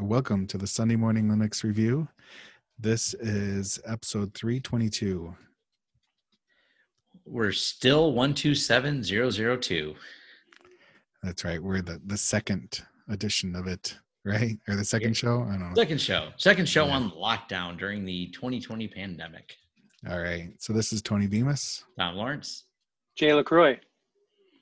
Welcome to the Sunday Morning Linux Review. This is episode 322. We're still 127002. That's right. We're the, the second edition of it, right? Or the second show? I don't know. Second show. Second show Yeah. on lockdown during the 2020 pandemic. All right. So this is Tony Bemis. Tom Lawrence. Jay LaCroix.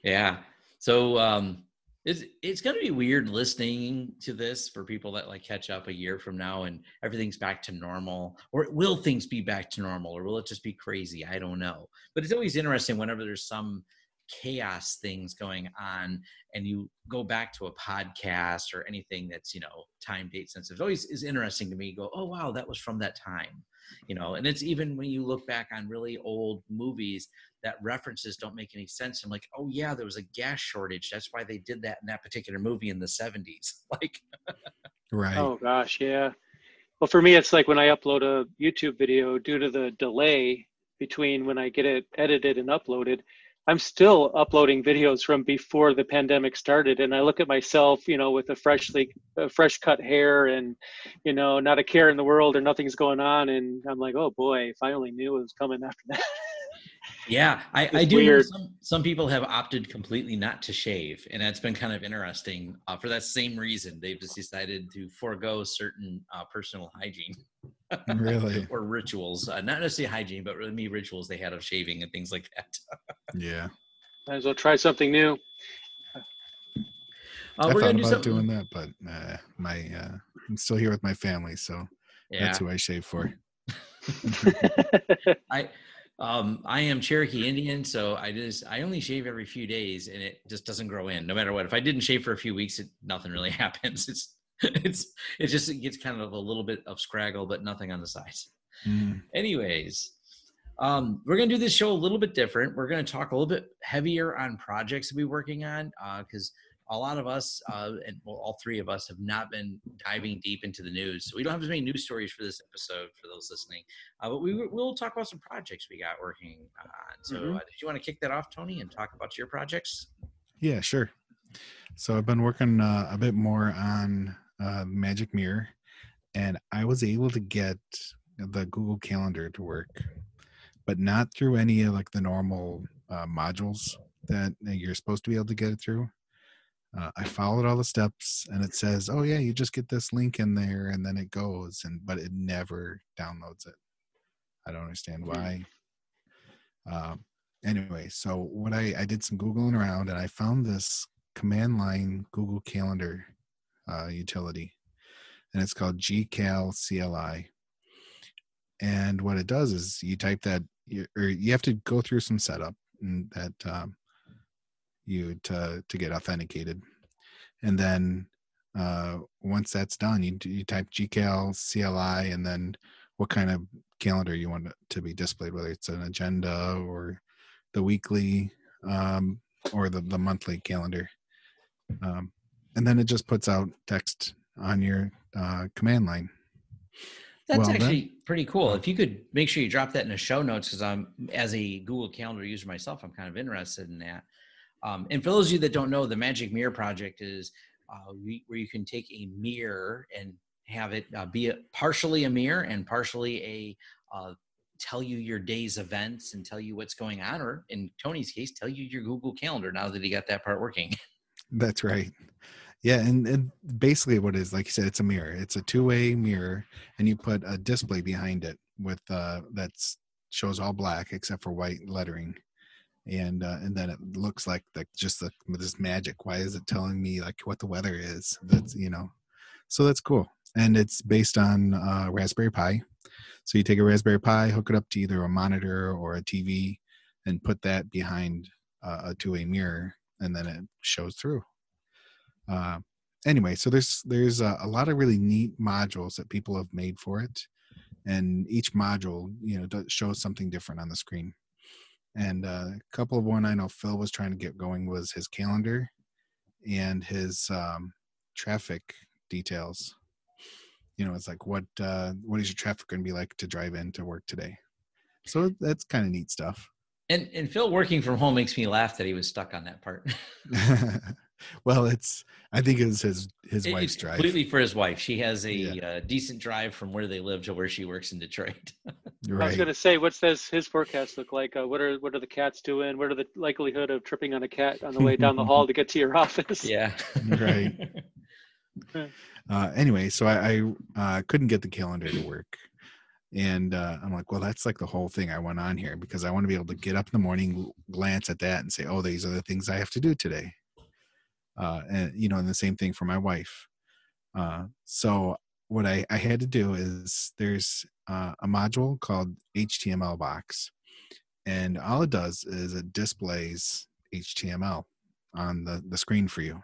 Yeah. So um it's it's gonna be weird listening to this for people that like catch up a year from now and everything's back to normal. Or will things be back to normal? Or will it just be crazy? I don't know. But it's always interesting whenever there's some chaos things going on and you go back to a podcast or anything that's you know time date sensitive it always is interesting to me go oh wow that was from that time you know and it's even when you look back on really old movies that references don't make any sense i'm like oh yeah there was a gas shortage that's why they did that in that particular movie in the 70s like Right. Oh gosh, yeah. Well, for me, it's like when I upload a YouTube video, due to the delay between when I get it edited and uploaded, I'm still uploading videos from before the pandemic started, and I look at myself, you know, with a freshly, uh, fresh cut hair, and you know, not a care in the world, or nothing's going on, and I'm like, oh boy, if I only knew it was coming after that. Yeah, I, I do. know weird. Some, some people have opted completely not to shave, and that's been kind of interesting. Uh, for that same reason, they've just decided to forego certain uh, personal hygiene really? or rituals. Uh, not necessarily hygiene, but really me rituals they had of shaving and things like that. Yeah. Might as well try something new. Uh, I we're thought gonna do about something. doing that, but uh, my uh, I'm still here with my family, so Yeah, that's who I shave for. I um I am Cherokee Indian, so I just I only shave every few days, and it just doesn't grow in, no matter what. If I didn't shave for a few weeks, it, nothing really happens. It's it's it just it gets kind of a little bit of scraggle, but nothing on the sides. Mm, Anyways, um, we're gonna do this show a little bit different. We're gonna talk a little bit heavier on projects to be working on because a lot of us, uh, and well, all three of us, have not been diving deep into the news. So we don't have as many news stories for this episode for those listening. Uh, but we will- talk about some projects we got working on. So Mhm. uh, did you want to kick that off, Tony, and talk about your projects? Yeah, sure. So I've been working uh, a bit more on uh, Magic Mirror, and I was able to get the Google Calendar to work, but not through any of like the normal uh, modules that you're supposed to be able to get it through. Uh, I followed all the steps, and it says, "Oh yeah, you just get this link in there, and then it goes," and but it never downloads it. I don't understand Hmm. why. Um, anyway, so what I I did some googling around, and I found this command line Google Calendar uh, utility, and it's called GCal CLI. And what it does is you type that, or you have to go through some setup and that um, you to to get authenticated, and then uh, once that's done, you you type GCal CLI, and then what kind of calendar you want it to be displayed, whether it's an agenda or the weekly um, or the, the monthly calendar. Um, and then it just puts out text on your uh, command line. That's Well, that- actually pretty cool. If you could make sure you drop that in the show notes, because I'm as a Google Calendar user myself, I'm kind of interested in that. Um, and for those of you that don't know, the Magic Mirror project is uh, where you can take a mirror and have it uh, be a, partially a mirror and partially a uh, tell you your day's events and tell you what's going on, or in Tony's case, tell you your Google Calendar. Now that he got that part working, That's right. Yeah, and, and basically what it is, like you said, it's a mirror. It's a two-way mirror, and you put a display behind it with uh shows all black except for white lettering, and uh, and then it looks like the just the this magic. Why is it telling me like what the weather is? That's you know, so that's cool, and it's based on uh, Raspberry Pi. So you take a Raspberry Pi, hook it up to either a monitor or a TV, and put that behind uh, a two-way mirror, and then it shows through uh, anyway so there's there's a, a lot of really neat modules that people have made for it and each module you know does, shows something different on the screen and uh, a couple of one i know phil was trying to get going was his calendar and his um, traffic details. You know it's like what uh, what is your traffic going to be like to drive into work today? So that's kind of neat stuff. And and Phil working from home makes me laugh that he was stuck on that part. well, it's I think it's his his It- wife's drive. completely for his wife. She has a Yeah. uh, decent drive from where they live to where she works in Detroit. right. I was going to say, what's this, his forecast look like? Uh, what are what are the cats doing? What are the likelihood of tripping on a cat on the way down the hall to get to your office? yeah. Right. uh, anyway, so I, I uh, couldn't get the calendar to work. And uh, I'm like, well, that's like the whole thing I want on here because I want to be able to get up in the morning, glance at that, and say, oh, these are the things I have to do today. Uh, and you know, and the same thing for my wife. Uh, so what I, I had to do is there's uh, a module called HTML box, and all it does is it displays HTML on the, the screen for you.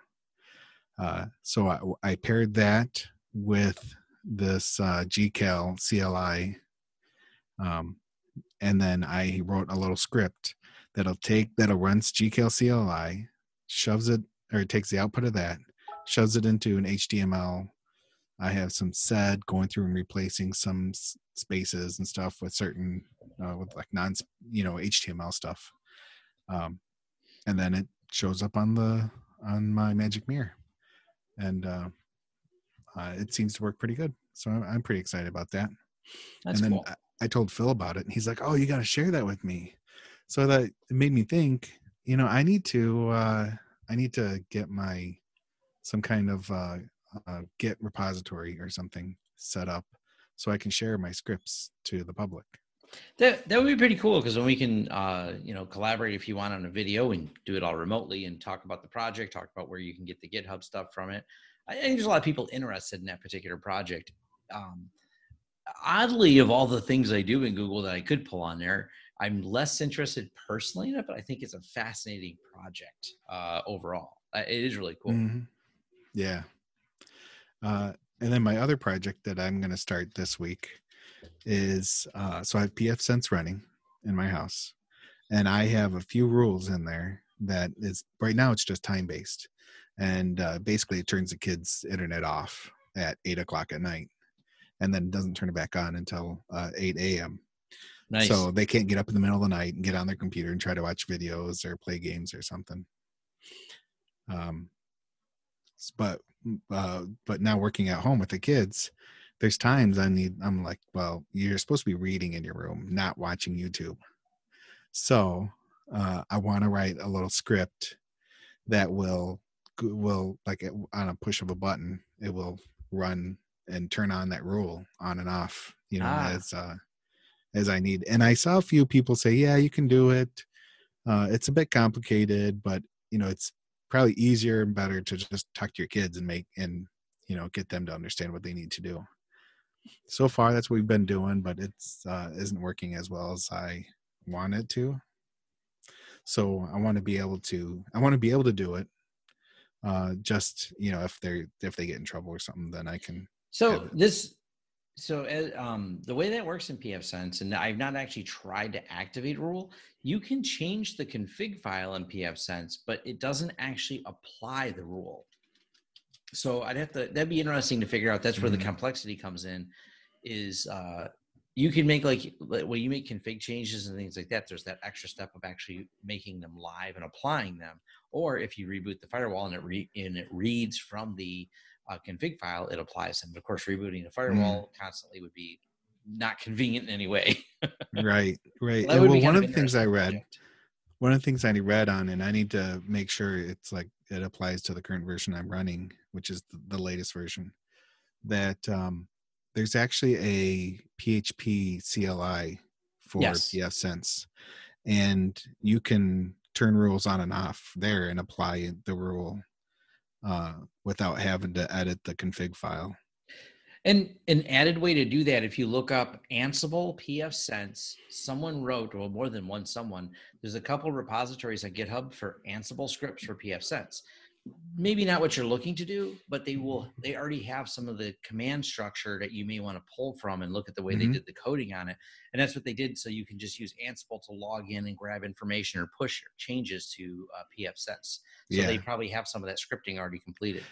Uh, so I, I paired that with this uh, GCal CLI, um, and then I wrote a little script that'll take that'll runs GCal CLI, shoves it or it takes the output of that, shoves it into an HTML. I have some sed going through and replacing some spaces and stuff with certain uh, with like non you know HTML stuff, um, and then it shows up on the on my magic mirror and uh, uh, it seems to work pretty good. So I'm, I'm pretty excited about that. That's and then cool. I, I told Phil about it, and he's like, "Oh, you got to share that with me." So that it made me think. You know, I need to uh, I need to get my some kind of uh, uh, Git repository or something set up so I can share my scripts to the public. That that would be pretty cool because then we can uh, you know collaborate if you want on a video and do it all remotely and talk about the project, talk about where you can get the GitHub stuff from it. I think there's a lot of people interested in that particular project. Um, oddly, of all the things I do in Google that I could pull on there, I'm less interested personally in it, but I think it's a fascinating project uh, overall. Uh, It is really cool. Mhm. Yeah. Uh, and then my other project that I'm going to start this week is uh, so I have pfSense running in my house, and I have a few rules in there that is right now it's just time based, and uh, basically it turns the kids' internet off at eight o'clock at night, and then doesn't turn it back on until uh, eight a.m. Nice. So they can't get up in the middle of the night and get on their computer and try to watch videos or play games or something. Um, but uh, but now working at home with the kids, there's times I need. I'm like, well, you're supposed to be reading in your room, not watching YouTube. So uh, I want to write a little script that will will like it- on a push of a button, it will run and turn on that rule on and off. You know, Ah. as uh, as I need. And I saw a few people say, "Yeah, you can do it." Uh, it's a bit complicated, but you know, it's probably easier and better to just talk to your kids and make and you know get them to understand what they need to do. So far, that's what we've been doing, but it's uh, isn't working as well as I wanted to. So I want to be able to. I want to be able to do it. Uh, just you know, if they if they get in trouble or something, then I can. So this, so uh, um, the way that works in pfSense, and I've not actually tried to activate a rule. You can change the config file in pfSense, but it doesn't actually apply the rule. So I'd have to. That'd be interesting to figure out. That's where Mhm. the complexity comes in. Is uh, you can make like like, when you make config changes and things like that. There's that extra step of actually making them live and applying them. Or if you reboot the firewall and it re- and it reads from the uh, config file, it applies them. But of course, rebooting the firewall constantly would be not convenient in any way. Right, right. Well, one kind of the things I read project. one of the things I read on, and I need to make sure it's like it applies to the current version I'm running, which is the, the latest version. That um, there's actually a PHP CLI for Yes. pfSense, and you can turn rules on and off there and apply the rule uh, without having to edit the config file. And an added way to do that, if you look up Ansible pfSense, someone wrote, or more than one someone, there's a couple repositories on GitHub for Ansible scripts for pfSense. Maybe not what you're looking to do, but they will, they already have some of the command structure that you may want to pull from and look at the way Mhm. they did the coding on it. And that's what they did. So you can just use Ansible to log in and grab information or push changes to uh, pfSense. So Yeah. they probably have some of that scripting already completed.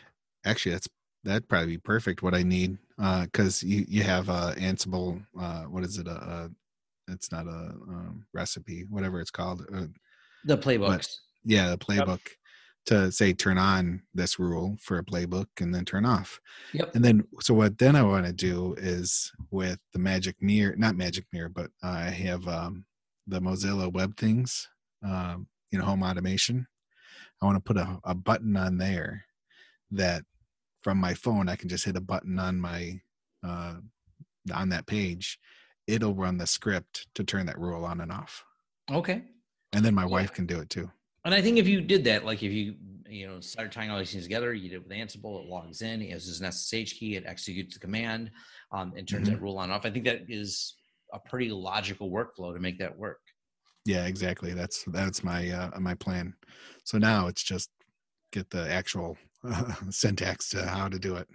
Actually, that's that'd probably be perfect. What I need, Uh because you you have uh, Ansible. Uh, what is it? A, uh it's not a um, recipe, whatever it's called. Uh, The playbooks. yeah, the playbook. To say turn on this rule for a playbook and then turn off. Yep. And then so what then I want to do is with the magic mirror, not magic mirror, but I have um, the Mozilla web things, um, you know, home automation. I want to put a, a button on there that from my phone I can just hit a button on my uh, on that page. It'll run the script to turn that rule on and off. Okay. And then my Yeah. wife can do it too. And I think if you did that, like if you you know start tying all these things together, you did it with Ansible, it logs in, it uses an SSH key, it executes the command, um, and turns Mhm. that rule on off. I think that is a pretty logical workflow to make that work. Yeah, exactly. That's that's my uh, my plan. So now it's just get the actual uh, syntax to how to do it.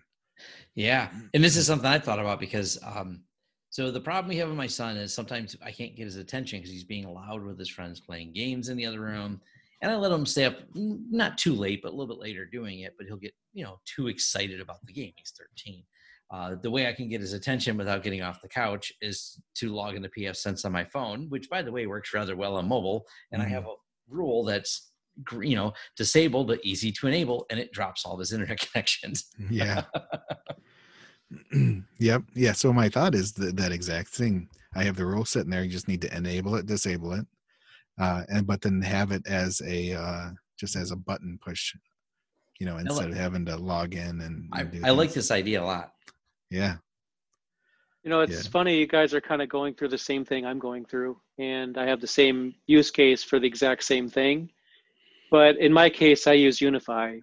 Yeah, and this is something I thought about because um, so the problem we have with my son is sometimes I can't get his attention because he's being loud with his friends playing games in the other room, and I let him stay up not too late, but a little bit later doing it. But he'll get you know too excited about the game. He's 13. Uh, the way I can get his attention without getting off the couch is to log into pfSense on my phone, which by the way works rather well on mobile. And I Mhm. have a rule that's you know disabled but easy to enable, and it drops all of his internet connections. Yeah. yep. Yeah. So my thought is that, that exact thing. I have the rule sitting there. You just need to enable it, disable it, uh, and but then have it as a uh, just as a button push. You know, instead like- of having to log in and, I, and do I like this idea a lot. Yeah. You know, it's Yeah. funny. You guys are kind of going through the same thing I'm going through, and I have the same use case for the exact same thing. But in my case, I use UniFi,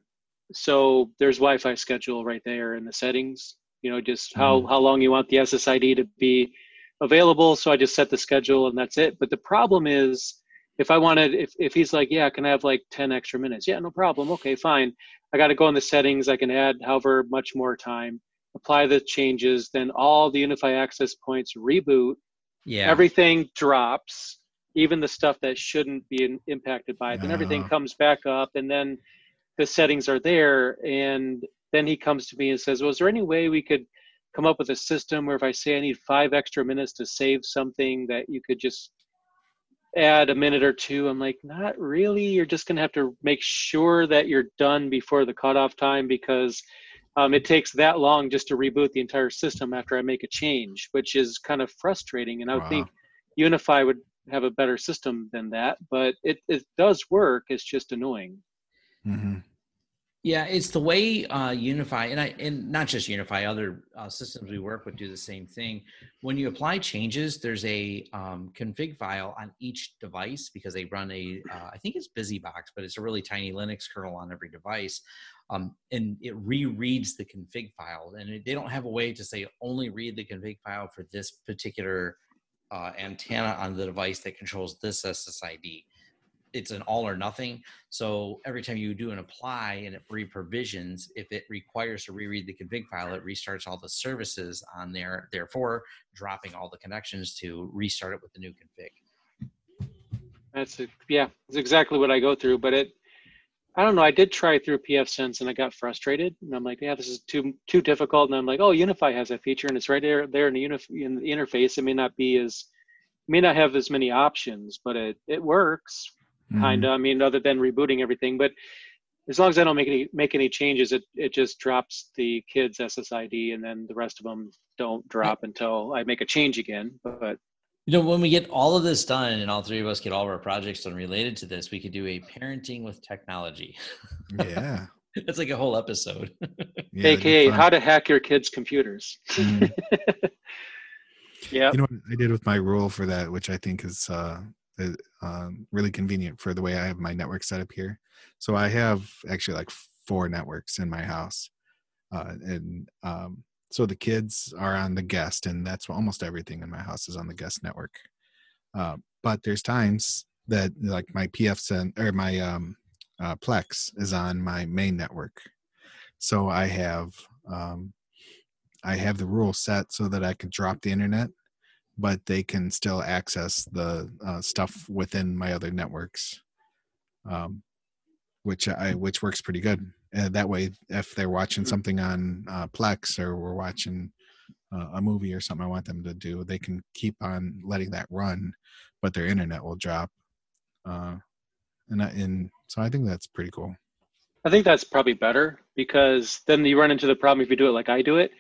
so there's Wi-Fi schedule right there in the settings. You know, just how how long you want the SSID to be available. So I just set the schedule, and that's it. But the problem is, if I wanted, if if he's like, yeah, can I have like 10 extra minutes? Yeah, no problem. Okay, fine. I got to go in the settings. I can add however much more time apply the changes, then all the UniFi access points reboot, Yeah. everything drops, even the stuff that shouldn't be in, impacted by it. Then everything Ah. comes back up, and then the settings are there. And then he comes to me and says, "Well, is there any way we could come up with a system where if I say I need five extra minutes to save something, that you could just add a minute or two. I'm like, "Not really. You're just gonna have to make sure that you're done before the cutoff time because." um, it takes that long just to reboot the entire system after I make a change, which is kind of frustrating. And I would Wow. think UniFi would have a better system than that, but it, it does work. It's just annoying. hmm Yeah, it's the way uh, UniFi and I and not just UniFi, other uh, systems we work with do the same thing. When you apply changes, there's a um, config file on each device because they run a uh, I think it's BusyBox, but it's a really tiny Linux kernel on every device, um, and it rereads the config file. And it, they don't have a way to say only read the config file for this particular uh, antenna on the device that controls this SSID it's an all or nothing. So every time you do an apply and it re-provisions, if it requires to reread the config file, it restarts all the services on there, therefore dropping all the connections to restart it with the new config. That's a, yeah, it's exactly what I go through. But it, I don't know. I did try through pfSense and I got frustrated. And I'm like, yeah, this is too too difficult. And I'm like, oh, UniFi has that feature and it's right there there in the, unif- in the interface. It may not be as may not have as many options, but it it works. Mm-hmm. kind of. I mean, other than rebooting everything, but as long as I don't make any make any changes, it it just drops the kids SSID, and then the rest of them don't drop until I make a change again. But You know, when we get all of this done and all three of us get all of our projects done related to this, we could do a parenting with technology. Yeah. That's like a whole episode. yeah AKA how to hack your kids' computers. Mhm. yeah, You know what I did with my rule for that, which I think is uh, is, um, really convenient for the way I have my network set up here. So I have actually like four networks in my house, uh, and um, so the kids are on the guest, and that's almost everything in my house is on the guest network. Uh, but there's times that like my PF or my um, uh, Plex is on my main network, so I have um, I have the rule set so that I can drop the internet, but they can still access the uh, stuff within my other networks, um, which I which works pretty good. And that way, if they're watching Mhm. something on uh, Plex or we're watching uh, a movie or something I want them to do, they can keep on letting that run, but their internet will drop. Uh, and I, and so I think that's pretty cool. I think that's probably better because then you run into the problem if you do it like I do it.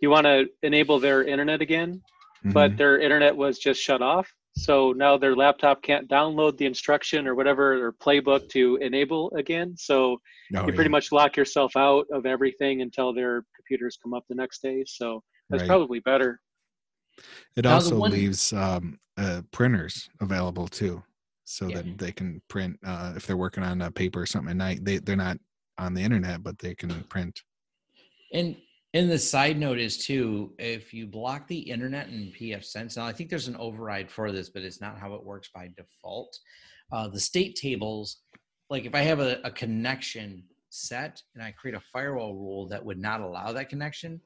You want to enable their internet again, but Mhm. their internet was just shut off. So now their laptop can't download the instruction or whatever or playbook to enable again. So Oh, you pretty yeah. much lock yourself out of everything until their computers come up the next day. So that's Right. probably better. It Now, also one- leaves um, uh, printers available too, so Yeah. that they can print uh, if they're working on a paper or something at night. They they're not on the internet, but they can print. And and the side note is too, if you block the internet in pfSense, now I think there's an override for this, but it's not how it works by default. Uh, the state tables, like if I have a, a connection set and I create a firewall rule that would not allow that connection,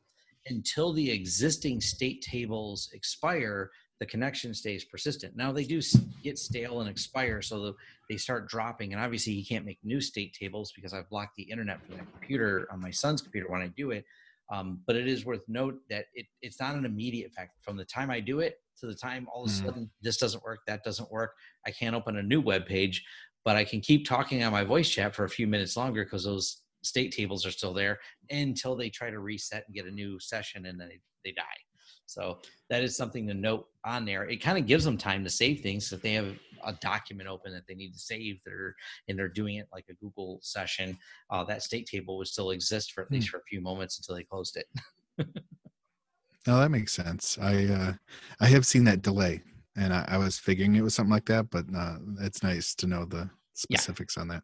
until the existing state tables expire, the connection stays persistent. Now they do get stale and expire, so the, they start dropping. And obviously, you can't make new state tables because I've blocked the internet from my computer on my son's computer when I do it. Um, but it is worth note that it, it's not an immediate effect. From the time I do it to the time all of a Mhm. sudden this doesn't work, that doesn't work, I can't open a new web page, but I can keep talking on my voice chat for a few minutes longer because those state tables are still there until they try to reset and get a new session and then they, they die. So that is something to note on there. It kind of gives them time to save things if they have a document open that they need to save there and they're doing it like a Google session. Uh, that state table would still exist for at least for a few moments until they closed it. No, that makes sense. I uh, I have seen that delay, and I, I was figuring it was something like that, but uh, it's nice to know the Yeah. specifics on that.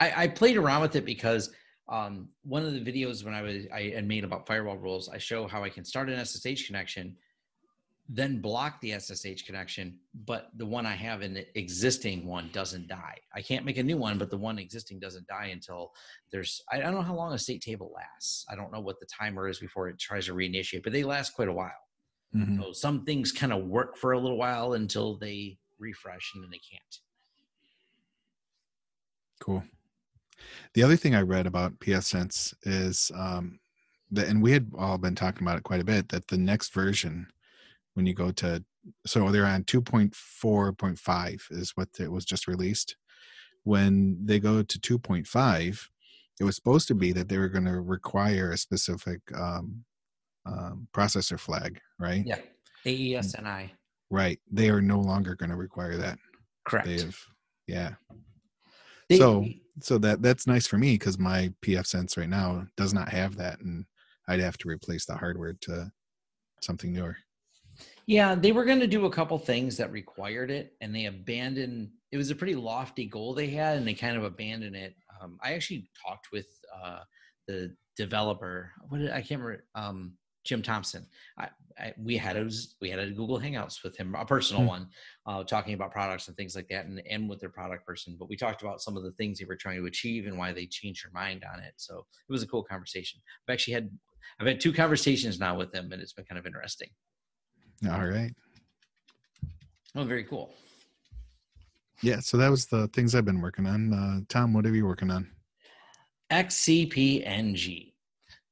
I, I played around with it because um, one of the videos when I was I had made about firewall rules, I show how I can start an SSH connection, then block the SSH connection, but the one I have in the existing one doesn't die. I can't make a new one, but the one existing doesn't die until there's I don't know how long a state table lasts. I don't know what the timer is before it tries to reinitiate, but they last quite a while. Mhm. So some things kind of work for a little while until they refresh and then they can't. Cool. The other thing I read about pfSense is um, that, and we had all been talking about it quite a bit, that the next version, when you go to, so they're on 2.4.5 is what it was just released. When they go to 2.5, it was supposed to be that they were going to require a specific um, um, processor flag, right? Yeah. AESNI. Right. They are no longer going to require that. Correct. They have, yeah. They- so so that that's nice for me because my pfSense right now does not have that and i'd have to replace the hardware to something newer Yeah, they were going to do a couple things that required it, and they abandoned. It was a pretty lofty goal they had, and they kind of abandoned it. Um, I actually talked with uh, the developer. What did, I can't remember. Um, Jim Thompson. I, I, we had a we had a Google Hangouts with him, a personal Hmm. one, uh, talking about products and things like that, and and with their product person. But we talked about some of the things they were trying to achieve and why they changed their mind on it. So it was a cool conversation. I've actually had I've had two conversations now with them, and it's been kind of interesting. all right Oh, very cool. yeah so that was the things i've been working on uh, tom what are you working on XCP-ng.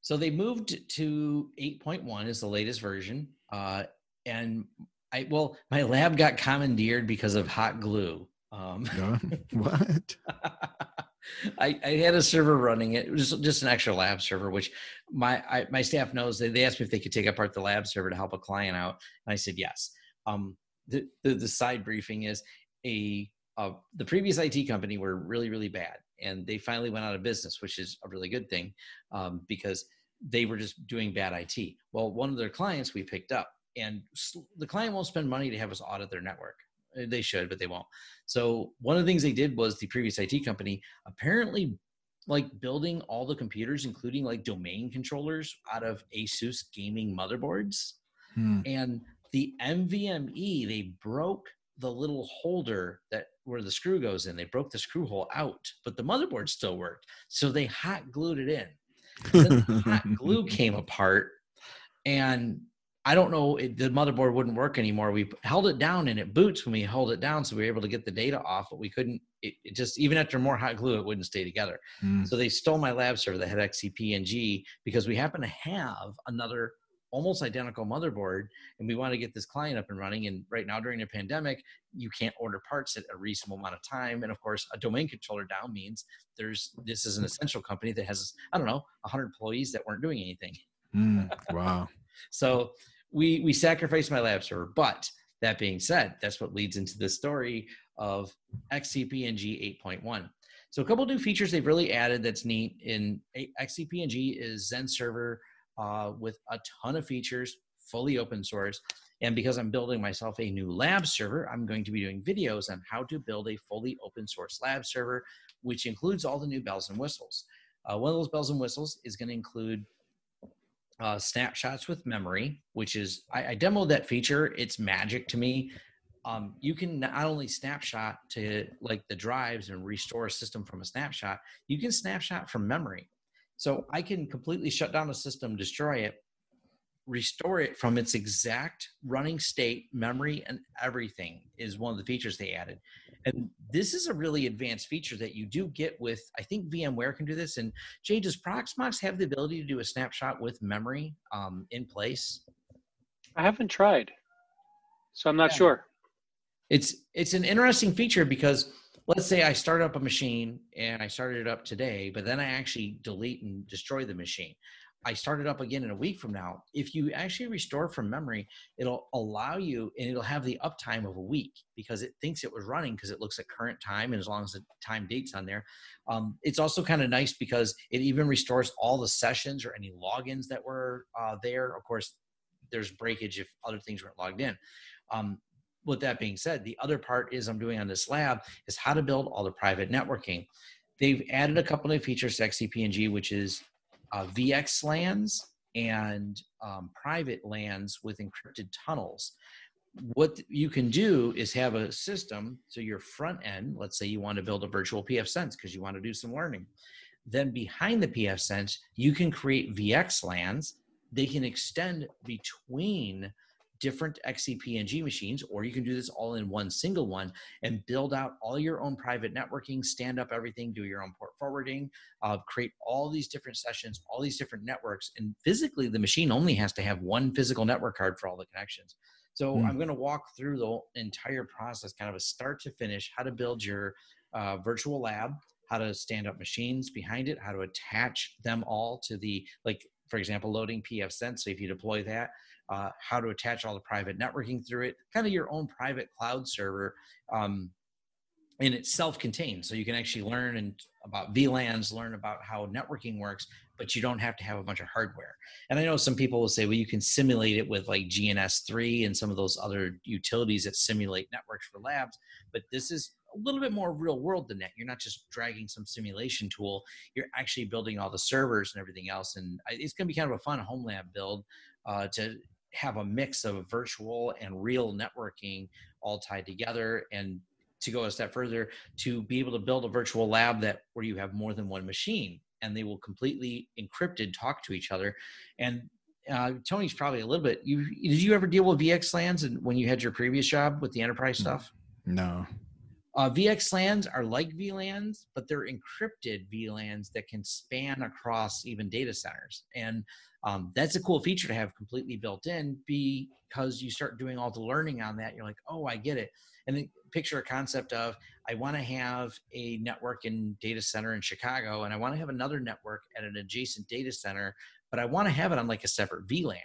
So they moved to 8.1 is the latest version. Uh, and I, well, my lab got commandeered because of hot glue. Um, what I, I had a server running it. It was just an extra lab server, which my I, my staff knows. They, they asked me if they could take apart the lab server to help a client out, and I said yes. Um, the, the the side briefing is a uh, the previous IT company were really really bad, and they finally went out of business, which is a really good thing um, because they were just doing bad IT. Well, one of their clients we picked up, and the client won't spend money to have us audit their network. They should, but they won't. So one of the things they did was the previous IT company apparently like building all the computers, including like domain controllers, out of ASUS gaming motherboards. Hmm. And the NVMe, they broke the little holder that where the screw goes in. They broke the screw hole out, but the motherboard still worked. So they hot glued it in. Then the hot glue came apart, and I don't know, it, the motherboard wouldn't work anymore. We held it down and it boots when we held it down, so we were able to get the data off, but we couldn't. It, it just even after more hot glue, it wouldn't stay together. Hmm. So they stole my lab server that had XCP-ng because we happen to have another almost identical motherboard and we want to get this client up and running and right now during a pandemic you can't order parts at a reasonable amount of time and of course a domain controller down means there's this is an essential company that has i don't know 100 employees that weren't doing anything. Mm, wow. so we we sacrificed my lab server but that being said that's what leads into the story of XCP-ng 8.1 so a couple new features they've really added that's neat in XCP-ng is XenServer uh, with a ton of features, fully open source. And because I'm building myself a new lab server, I'm going to be doing videos on how to build a fully open source lab server, which includes all the new bells and whistles. Uh, one of those bells and whistles is going to include uh, snapshots with memory, which is, I, I demoed that feature. It's magic to me. Um, you can not only snapshot to like the drives and restore a system from a snapshot, you can snapshot from memory. So I can completely shut down a system, destroy it, restore it from its exact running state, memory, and everything is one of the features they added. And this is a really advanced feature that you do get with, I think VMware can do this. And Jay, does Proxmox have the ability to do a snapshot with memory um, in place? I haven't tried, so I'm not yeah. sure. It's it's an interesting feature because let's say I start up a machine and I started it up today, but then I actually delete and destroy the machine. I start it up again in a week from now. If you actually restore from memory, it'll allow you and it'll have the uptime of a week because it thinks it was running because it looks at current time and as long as the time date's on there. Um, it's also kind of nice because it even restores all the sessions or any logins that were uh, there. Of course, there's breakage if other things weren't logged in. Um, with that being said, the other part is I'm doing on this lab is how to build all the private networking. They've added a couple of features to XCP-ng, which is uh, VXLANs and um, private LANs with encrypted tunnels. What you can do is have a system, so your front end, let's say you want to build a virtual pfSense because you want to do some learning. Then behind the pfSense, you can create VXLANs. They can extend between different XCP-ng machines, or you can do this all in one single one and build out all your own private networking, stand up everything, do your own port forwarding, uh, create all these different sessions, all these different networks. And physically, the machine only has to have one physical network card for all the connections. So mm. I'm going to walk through the entire process, kind of a start to finish, how to build your uh, virtual lab, how to stand up machines behind it, how to attach them all to the, like, for example, loading pfSense. So if you deploy that, uh, how to attach all the private networking through it, kind of your own private cloud server. Um, and it's self-contained, so you can actually learn and about VLANs, learn about how networking works, but you don't have to have a bunch of hardware. And I know some people will say, well, you can simulate it with like GNS3 and some of those other utilities that simulate networks for labs, but this is a little bit more real world than that. You're not just dragging some simulation tool. You're actually building all the servers and everything else. And it's going to be kind of a fun home lab build uh, to have a mix of virtual and real networking all tied together and to go a step further to be able to build a virtual lab that where you have more than one machine and they will completely encrypted talk to each other and uh, Tony's probably a little bit. You did you ever deal with VXLANs and when you had your previous job with the enterprise stuff? No. Uh, VXLANs are like VLANs, but they're encrypted VLANs that can span across even data centers. And um, that's a cool feature to have completely built in because you start doing all the learning on that. You're like, oh, I get it. And then picture a concept of I want to have a network in data center in Chicago, and I want to have another network at an adjacent data center, but I want to have it on like a separate VLAN.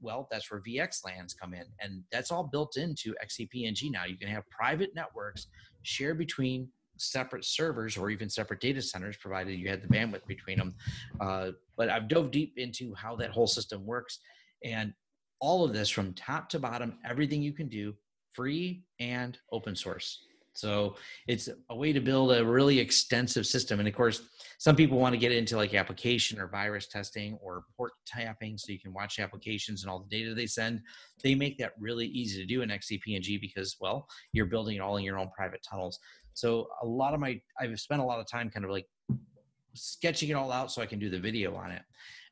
Well, that's where VXLANs come in, and that's all built into XCP-ng now. You can have private networks shared between separate servers or even separate data centers, provided you had the bandwidth between them. Uh, but I've dove deep into how that whole system works, and all of this from top to bottom, everything you can do, free and open source. So it's a way to build a really extensive system. And of course, some people want to get into like application or virus testing or port tapping so you can watch applications and all the data they send. They make that really easy to do in XCP-ng because, well, you're building it all in your own private tunnels. So a lot of my, I've spent a lot of time kind of like sketching it all out so I can do the video on it.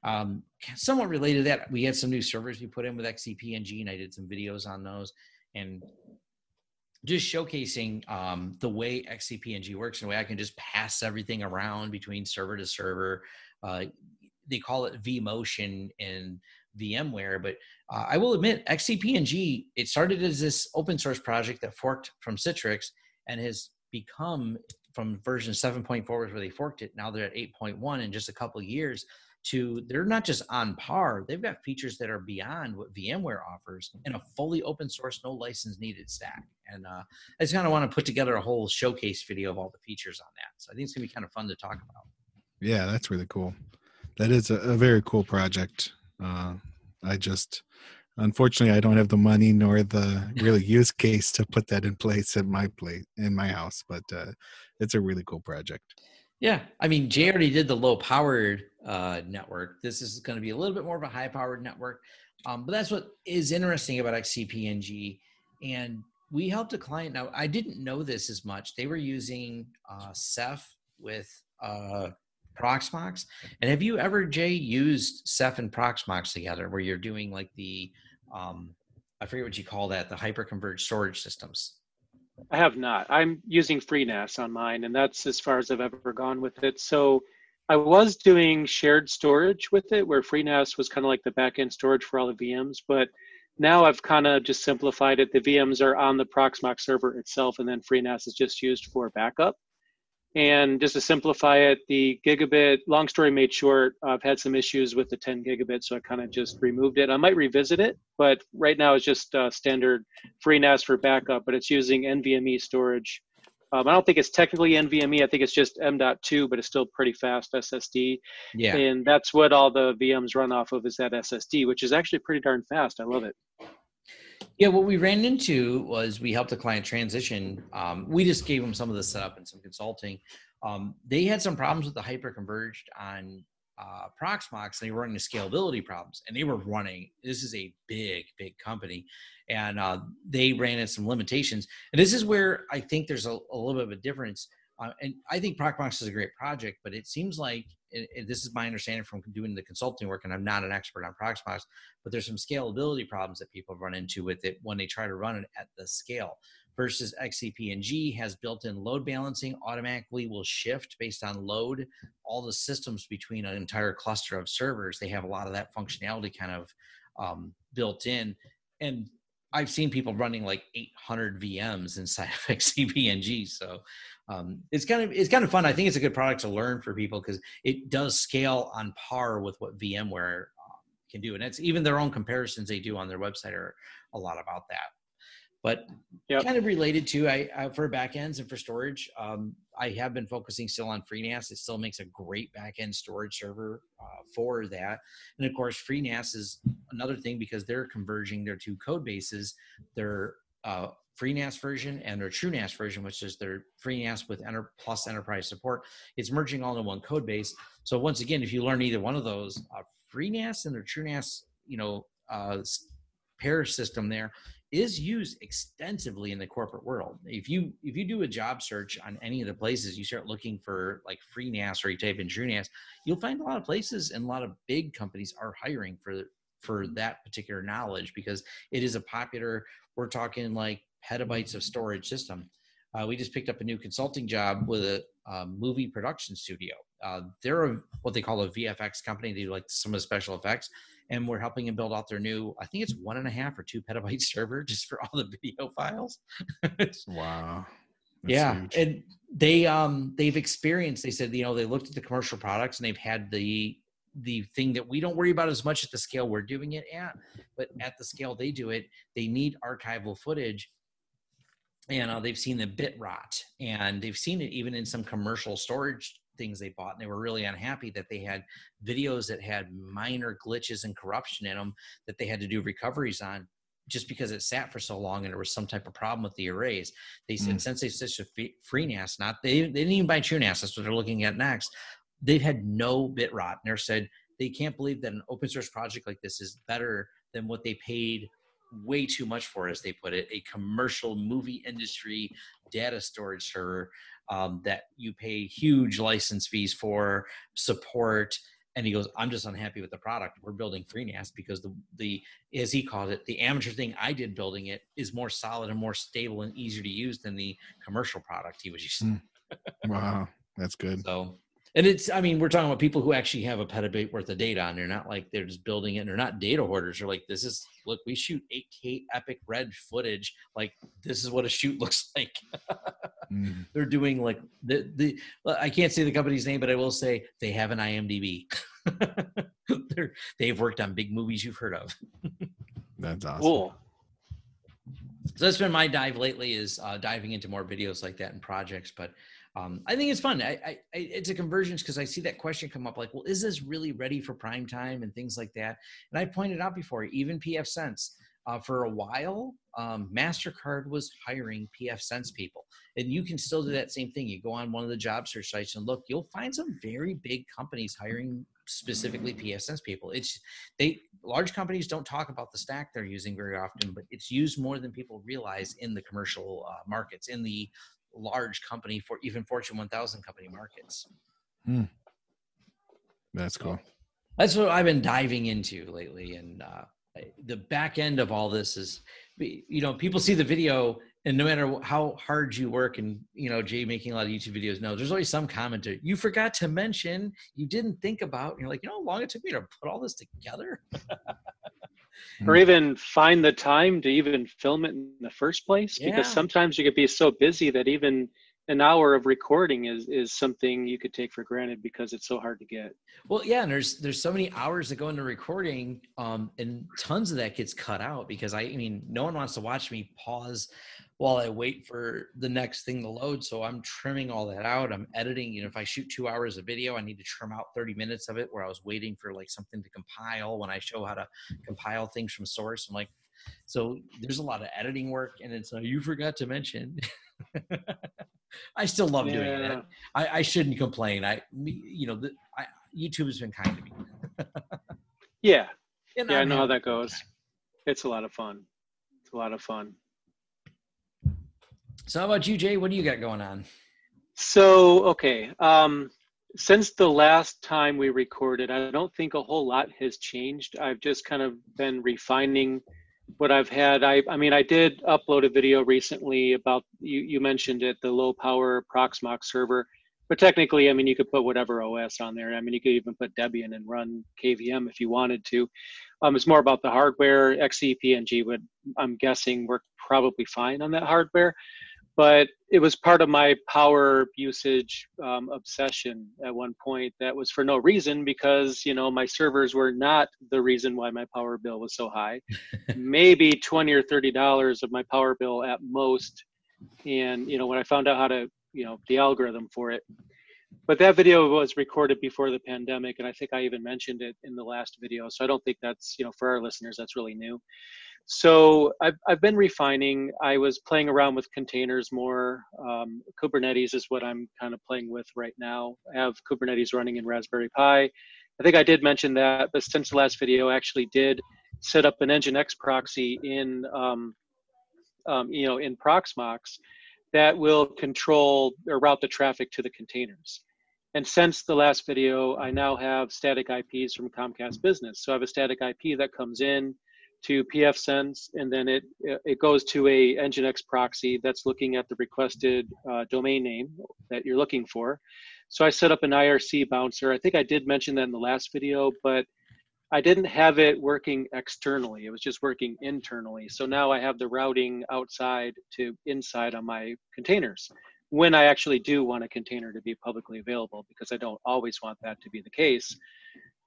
Um, somewhat related to that, we had some new servers we put in with XCP-ng and I did some videos on those and just showcasing um, the way XCP-ng works and the way I can just pass everything around between server to server. Uh, they call it vMotion in VMware. But uh, I will admit, XCP-ng it started as this open source project that forked from Citrix and has become from version 7.4 where they forked it. Now they're at 8.1 in just a couple of years. To they're not just on par; they've got features that are beyond what VMware offers in a fully open source, no license needed stack. And uh, I just kind of want to put together a whole showcase video of all the features on that. So I think it's gonna be kind of fun to talk about. Yeah, that's really cool. That is a, a very cool project. Uh, I just, unfortunately, I don't have the money nor the really use case to put that in place in my place in my house. But uh, it's a really cool project. Yeah, I mean, Jay already did the low powered uh, network. This is going to be a little bit more of a high powered network. Um, but that's what is interesting about XCP-ng. And we helped a client. Now, I didn't know this as much. They were using uh, Ceph with uh, Proxmox. And have you ever, Jay, used Ceph and Proxmox together where you're doing like the, um, I forget what you call that, the hyperconverged storage systems? I have not. I'm using FreeNAS on mine, and that's as far as I've ever gone with it. So I was doing shared storage with it, where FreeNAS was kind of like the backend storage for all the VMs. But now I've kind of just simplified it. The VMs are on the Proxmox server itself, and then FreeNAS is just used for backup. And just to simplify it, the gigabit, long story made short, I've had some issues with the 10 gigabit, so I kind of just removed it. I might revisit it, but right now it's just uh, standard FreeNAS for backup, but it's using NVMe storage. Um, I don't think it's technically NVMe. I think it's just M.2, but it's still pretty fast SSD. Yeah. And that's what all the VMs run off of is that SSD, which is actually pretty darn fast. I love it. Yeah, what we ran into was we helped a client transition. Um, we just gave them some of the setup and some consulting. Um, they had some problems with the hyperconverged on uh, Proxmox, and they were running scalability problems. And they were running. This is a big, big company, and uh, they ran into some limitations. And this is where I think there's a, a little bit of a difference. Uh, and I think Proxmox is a great project, but it seems like it, this is my understanding from doing the consulting work, and I'm not an expert on Proxmox, but there's some scalability problems that people run into with it when they try to run it at the scale. Versus XCP-ng has built-in load balancing, automatically will shift based on load. All the systems between an entire cluster of servers, they have a lot of that functionality kind of um, built in. And I've seen people running like 800 VMs inside of XCP-ng. So um, it's kind of it's kind of fun. I think it's a good product to learn for people because it does scale on par with what VMware um, can do, and it's even their own comparisons they do on their website are a lot about that. But yep. kind of related to I, I for backends and for storage, um, I have been focusing still on FreeNAS. It still makes a great backend storage server uh, for that, and of course, FreeNAS is another thing because they're converging their two code bases. Their uh, FreeNAS version and their TrueNAS version, which is their FreeNAS with enter, plus enterprise support. It's merging all in one code base. So once again, if you learn either one of those, uh, FreeNAS and their TrueNAS, you know, uh, pair system there is used extensively in the corporate world. If you if you do a job search on any of the places, you start looking for like FreeNAS or you type in TrueNAS, you'll find a lot of places and a lot of big companies are hiring for for that particular knowledge because it is a popular. We're talking like petabytes of storage system. Uh, we just picked up a new consulting job with a, a movie production studio. Uh, they're a, what they call a VFX company. They do like some of the special effects, and we're helping them build out their new. I think it's one and a half or two petabyte server just for all the video files. wow. That's yeah, huge. and they um they've experienced. They said you know they looked at the commercial products and they've had the the thing that we don't worry about as much at the scale we're doing it at, but at the scale they do it, they need archival footage and uh, they've seen the bit rot and they've seen it even in some commercial storage things they bought and they were really unhappy that they had videos that had minor glitches and corruption in them that they had to do recoveries on just because it sat for so long and there was some type of problem with the arrays. They said mm. since they switched to FreeNAS, not they, they didn't even buy true TrueNAS. That's what they're looking at next. They've had no bit rot, and they said they can't believe that an open source project like this is better than what they paid way too much for, as they put it, a commercial movie industry data storage server um, that you pay huge license fees for, support. And he goes, I'm just unhappy with the product. We're building FreeNAS because the the as he called it, the amateur thing I did building it is more solid and more stable and easier to use than the commercial product he was using. Hmm. wow, that's good. So and it's i mean we're talking about people who actually have a petabyte worth of data and they're not like they're just building it. And they're not data hoarders. They're like this is look we shoot 8k epic red footage. Like this is what a shoot looks like. Mm. they're doing like the the i can't say the company's name but i will say they have an imdb. They're they've worked on big movies you've heard of. That's awesome. Cool. So that's been my dive lately is uh, diving into more videos like that and projects but um, I think it's fun. I, I, it's a convergence because I see that question come up like, well, is this really ready for prime time and things like that? And I pointed out before, even pfSense, uh, for a while, um, MasterCard was hiring pfSense people. And you can still do that same thing. You go on one of the job search sites and look, you'll find some very big companies hiring specifically pfSense people. It's they large companies don't talk about the stack they're using very often, but it's used more than people realize in the commercial uh, markets, in the large company for even Fortune 1000 company markets. Hmm. That's cool. That's what I've been diving into lately. And uh, the back end of all this is, you know, people see the video and no matter how hard you work and, you know, Jay making a lot of YouTube videos, no, there's always some commenter. You forgot to mention, you didn't think about, and you're like, you know how long it took me to put all this together? or hmm. even find the time to even film it in the first place yeah. because sometimes you could be so busy that even an hour of recording is is something you could take for granted because it's so hard to get well yeah and there's there's so many hours that go into recording um and tons of that gets cut out because i, I mean no one wants to watch me pause while I wait for the next thing to load. So I'm trimming all that out. I'm editing. You know, if I shoot two hours of video, I need to trim out 30 minutes of it where I was waiting for like something to compile when I show how to compile things from source. I'm like, so there's a lot of editing work and it's uh, you forgot to mention. I still love yeah. doing it. I, I shouldn't complain. I, you know, the, I, YouTube has been kind to me. yeah. And yeah, I'm i know how that goes. It's a lot of fun. It's a lot of fun. So, how about you, Jay? What do you got going on? So, okay. Um, since the last time we recorded, I don't think a whole lot has changed. I've just kind of been refining what I've had. I, I mean, I did upload a video recently about you. You mentioned it, the low power Proxmox server. But technically, I mean, you could put whatever OS on there. I mean, you could even put Debian and run KVM if you wanted to. Um, it's more about the hardware. XCP-ng would, I'm guessing, work probably fine on that hardware but it was part of my power usage um, obsession at one point that was for no reason because you know my servers were not the reason why my power bill was so high maybe 20 or 30 dollars of my power bill at most and you know when i found out how to you know the algorithm for it but that video was recorded before the pandemic and i think i even mentioned it in the last video so i don't think that's you know for our listeners that's really new so I've, I've been refining. I was playing around with containers more. Um, Kubernetes is what I'm kind of playing with right now. I have Kubernetes running in Raspberry Pi. I think I did mention that, but since the last video, I actually did set up an Nginx proxy in, um, um, you know, in Proxmox that will control or route the traffic to the containers. And since the last video, I now have static IPs from Comcast Business. So I have a static IP that comes in to pfSense, and then it it goes to a Nginx proxy that's looking at the requested uh, domain name that you're looking for. So I set up an IRC bouncer. I think I did mention that in the last video, but I didn't have it working externally. It was just working internally. So now I have the routing outside to inside on my containers when I actually do want a container to be publicly available because I don't always want that to be the case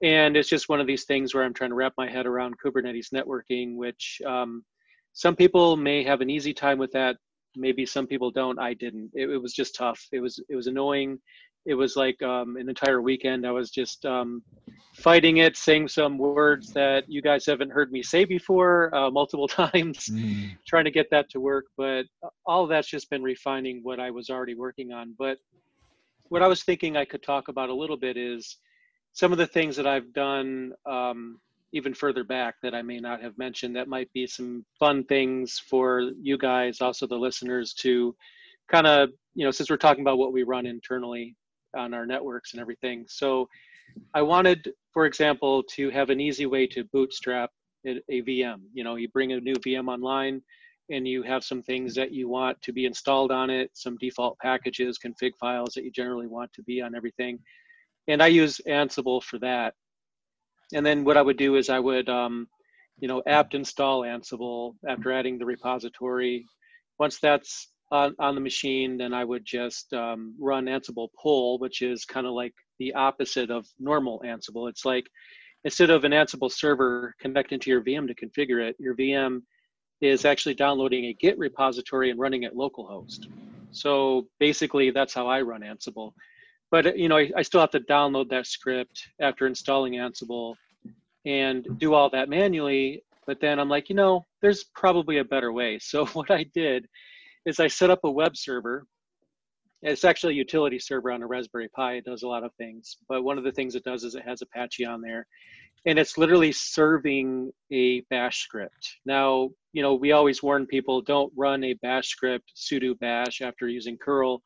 and it's just one of these things where i'm trying to wrap my head around kubernetes networking which um, some people may have an easy time with that maybe some people don't i didn't it, it was just tough it was it was annoying it was like um, an entire weekend. I was just um, fighting it saying some words that you guys haven't heard me say before uh, multiple times mm. trying to get that to work. But all that's just been refining what i was already working on. But what i was thinking i could talk about a little bit is some of the things that I've done um, even further back that I may not have mentioned that might be some fun things for you guys, also the listeners to kind of, you know, since we're talking about what we run internally on our networks and everything. So I wanted, for example, to have an easy way to bootstrap a, VM. You know, you bring a new VM online and you have some things that you want to be installed on it, some default packages, config files that you generally want to be on everything and I use Ansible for that. And then what I would do is I would, um, you know, apt install Ansible after adding the repository. Once that's on, on the machine, then I would just um, run Ansible pull, which is kind of like the opposite of normal Ansible. It's like instead of an Ansible server connecting to your VM to configure it, your VM is actually downloading a Git repository and running it localhost. So basically, that's how I run Ansible. But you know, I, I still have to download that script after installing Ansible and do all that manually. But then I'm like, you know, there's probably a better way. So what I did is I set up a web server. It's actually a utility server on a Raspberry Pi. It does a lot of things, but one of the things it does is it has Apache on there, and it's literally serving a bash script. Now, you know, we always warn people don't run a bash script sudo bash after using curl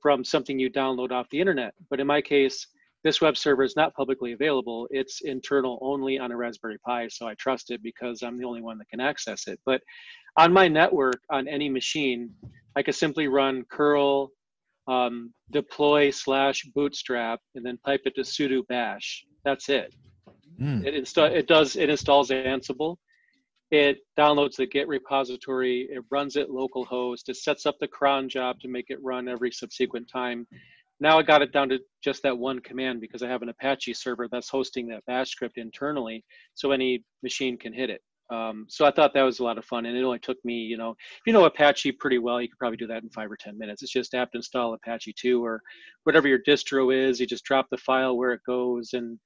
from something you download off the internet. But in my case, this web server is not publicly available. It's internal only on a Raspberry Pi, so I trust it because I'm the only one that can access it. But on my network, on any machine, I could simply run curl um, deploy slash bootstrap and then type it to sudo bash. That's it. Mm. It, insta- it does it installs Ansible. It downloads the Git repository. It runs it localhost. It sets up the cron job to make it run every subsequent time. Now I got it down to just that one command because I have an Apache server that's hosting that bash script internally, so any machine can hit it. Um, so I thought that was a lot of fun, and it only took me, you know, if you know Apache pretty well, you could probably do that in five or ten minutes. It's just apt install Apache 2 or whatever your distro is. You just drop the file where it goes, and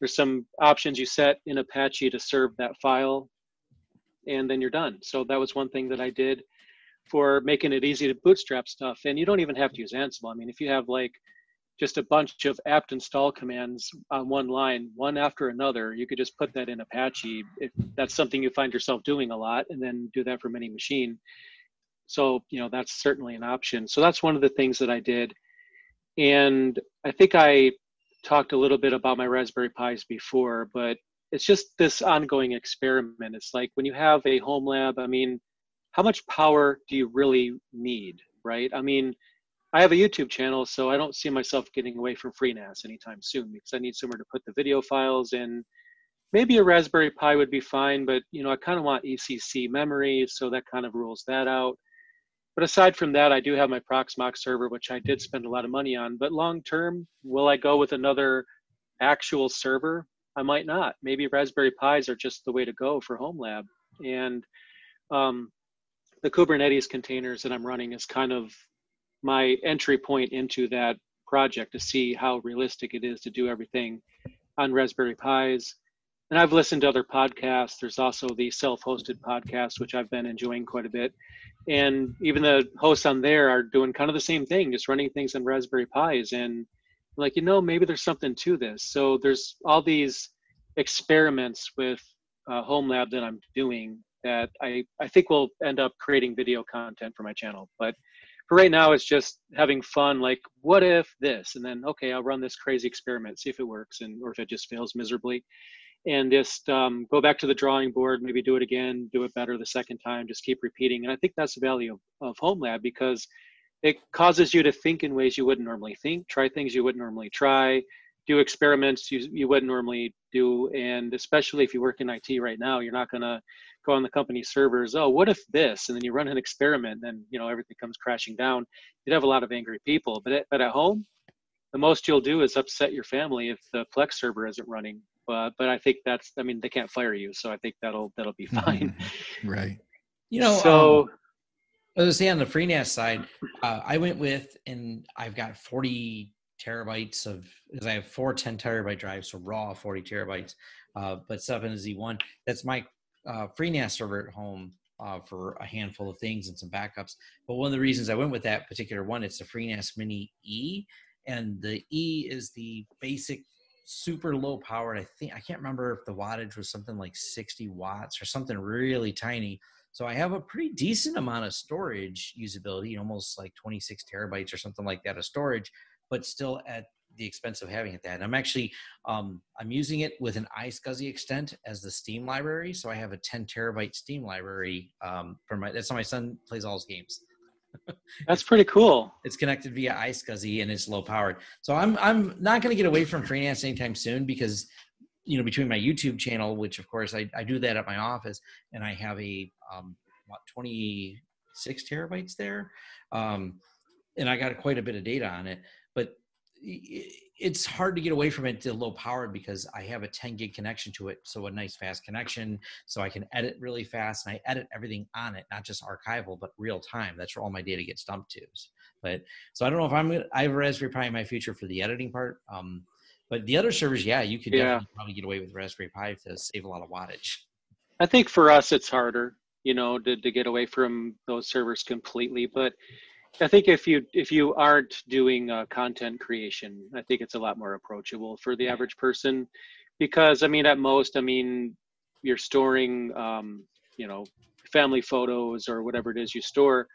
there's some options you set in Apache to serve that file, and then you're done. So that was one thing that I did for making it easy to bootstrap stuff. And you don't even have to use Ansible. I mean, if you have like just a bunch of apt install commands on one line, one after another, you could just put that in Apache if that's something you find yourself doing a lot, and then do that from any machine. So, you know, that's certainly an option. So that's one of the things that I did. And I think I talked a little bit about my Raspberry Pis before, but it's just this ongoing experiment. It's like when you have a home lab, I mean, how much power do you really need, right? I mean, I have a YouTube channel, so I don't see myself getting away from FreeNAS anytime soon because I need somewhere to put the video files in. Maybe a Raspberry Pi would be fine, but you know, I kind of want ECC memory, so that kind of rules that out. But aside from that, I do have my Proxmox server, which I did spend a lot of money on. But long term, will I go with another actual server? I might not. Maybe Raspberry Pis are just the way to go for home lab. And um, the Kubernetes containers that I'm running is kind of my entry point into that project to see how realistic it is to do everything on Raspberry Pis. And I've listened to other podcasts. There's also the self-hosted podcast, which I've been enjoying quite a bit. And even the hosts on there are doing kind of the same thing, just running things on Raspberry Pis. And like, you know, maybe there's something to this. So there's all these experiments with uh, Home Lab that I'm doing that I, I think will end up creating video content for my channel. But for right now, it's just having fun. Like, what if this? And then, okay, I'll run this crazy experiment, see if it works, and or if it just fails miserably, and just um, go back to the drawing board. Maybe do it again, do it better the second time. Just keep repeating. And I think that's the value of, of Home Lab because it causes you to think in ways you wouldn't normally think, try things you wouldn't normally try, do experiments you, you wouldn't normally do. And especially if you work in IT right now, you're not going to go on the company servers, oh, what if this? And then you run an experiment, and then you know everything comes crashing down. You'd have a lot of angry people. But at, but at home, the most you'll do is upset your family if the Plex server isn't running. But but I think that's I mean they can't fire you, so I think that'll that'll be fine. right. You know. So. Um, I was say on the FreeNAS side, uh, I went with, and I've got 40 terabytes of, because I have four 10 terabyte drives, so raw 40 terabytes, uh, but seven in a Z1. That's my uh, FreeNAS server at home uh, for a handful of things and some backups. But one of the reasons I went with that particular one, it's the FreeNAS Mini E, and the E is the basic super low powered. I think I can't remember if the wattage was something like 60 watts or something really tiny. So I have a pretty decent amount of storage usability, almost like 26 terabytes or something like that of storage, but still at the expense of having it that. And I'm actually um, I'm using it with an iSCSI extent as the Steam library, so I have a 10 terabyte Steam library um, for my. That's how my son plays all his games. That's pretty cool. It's connected via iSCSI and it's low powered. So I'm I'm not going to get away from FreeNAS anytime soon because you know between my YouTube channel, which of course I, I do that at my office, and I have a um, what 26 terabytes there, um, and I got quite a bit of data on it. It's hard to get away from it to low power because I have a 10 gig connection to it. So a nice fast connection. So I can edit really fast and I edit everything on it, not just archival, but real time. That's where all my data gets dumped to. But so I don't know if I'm gonna, I have Raspberry Pi in my future for the editing part. Um, but the other servers, yeah, you could yeah. definitely probably get away with Raspberry Pi to save a lot of wattage. I think for us, it's harder, you know, to, to get away from those servers completely. But I think if you if you aren't doing uh, content creation, I think it's a lot more approachable for the average person, because I mean, at most, I mean, you're storing, um, you know, family photos or whatever it is you store.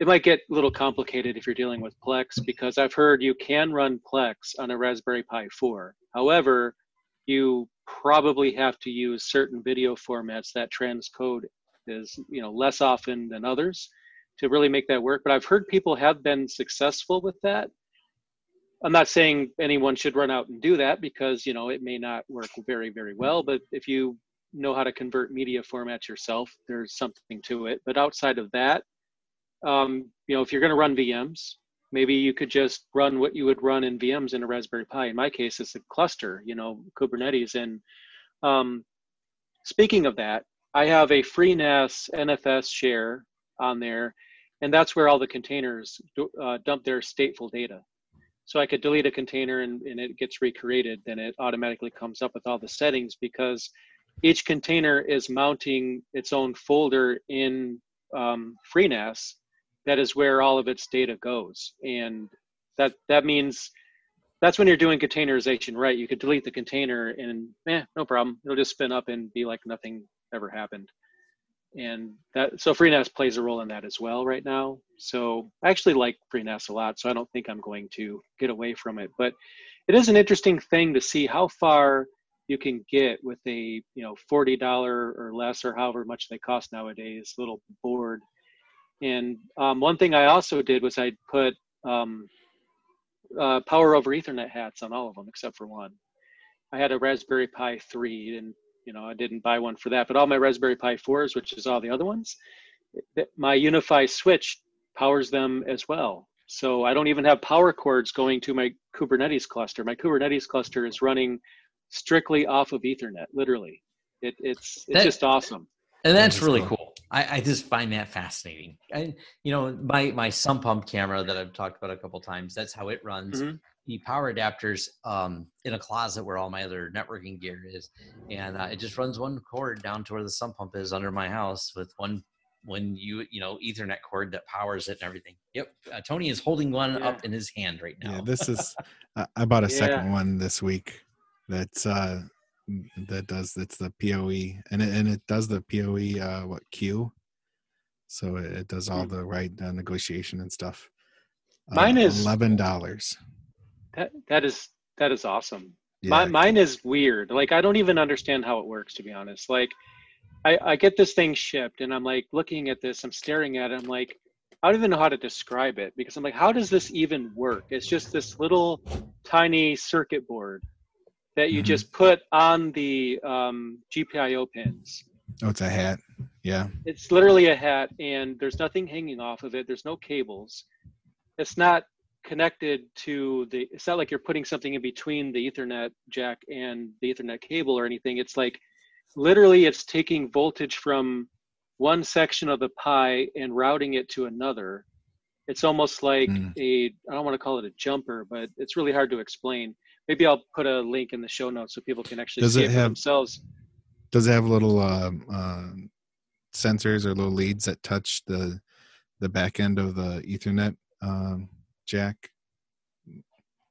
It might get a little complicated if you're dealing with Plex because I've heard you can run Plex on a Raspberry Pi 4. However, you probably have to use certain video formats that transcode is you know less often than others to really make that work. But I've heard people have been successful with that. I'm not saying anyone should run out and do that because you know it may not work very very well. But if you know how to convert media formats yourself, there's something to it. But outside of that, um, you know, if you're going to run VMs, maybe you could just run what you would run in VMs in a Raspberry Pi. In my case, it's a cluster, you know, Kubernetes. And um, speaking of that, I have a free FreeNAS NFS share on there, and that's where all the containers uh, dump their stateful data. So I could delete a container and, and it gets recreated, then it automatically comes up with all the settings because each container is mounting its own folder in um, FreeNAS. That is where all of its data goes, and that that means that's when you're doing containerization right. You could delete the container and eh, no problem. It'll just spin up and be like nothing ever happened and that so FreeNAS plays a role in that as well right now. So I actually like FreeNAS a lot, so I don't think I'm going to get away from it. But it is an interesting thing to see how far you can get with a you know forty dollar or less or however much they cost nowadays little board. And um, one thing I also did was I put um, uh, power over Ethernet hats on all of them except for one. I had a Raspberry Pi 3, and you know, I didn't buy one for that, but all my Raspberry Pi 4s, which is all the other ones, my UniFi switch powers them as well. So I don't even have power cords going to my Kubernetes cluster. My Kubernetes cluster is running strictly off of Ethernet, literally. It, it's it's that, just awesome. And that's really cool. I, I, just find that fascinating. And you know, my my sump pump camera that I've talked about a couple times. That's how it runs. Mm-hmm the power adapters um, in a closet where all my other networking gear is, and uh, it just runs one cord down to where the sump pump is under my house with one when you you know Ethernet cord that powers it and everything. Yep, uh, Tony is holding one yeah. up in his hand right now. Yeah, this is. uh, I bought a yeah. second one this week. That's uh that does that's the PoE and it and it does the PoE uh what Q. So it, it does all hmm. the right uh, negotiation and stuff. Mine is eleven dollars. That that is that is awesome. Yeah. My, mine is weird. Like I don't even understand how it works to be honest. Like I, I get this thing shipped and I'm like looking at this, I'm staring at it, I'm like, I don't even know how to describe it because I'm like, how does this even work? It's just this little tiny circuit board that you mm-hmm. just put on the um, GPIO pins. Oh, it's a hat. Yeah. It's literally a hat, and there's nothing hanging off of it. There's no cables. It's not connected to the it's not like you're putting something in between the ethernet jack and the ethernet cable or anything. It's like literally it's taking voltage from one section of the pi and routing it to another. It's almost like mm. a i don't want to call it a jumper but it's really hard to explain. Maybe i'll put a link in the show notes so people can actually does see it, it have, themselves. does it have little uh, uh, sensors or little leads that touch the the back end of the ethernet um, jack?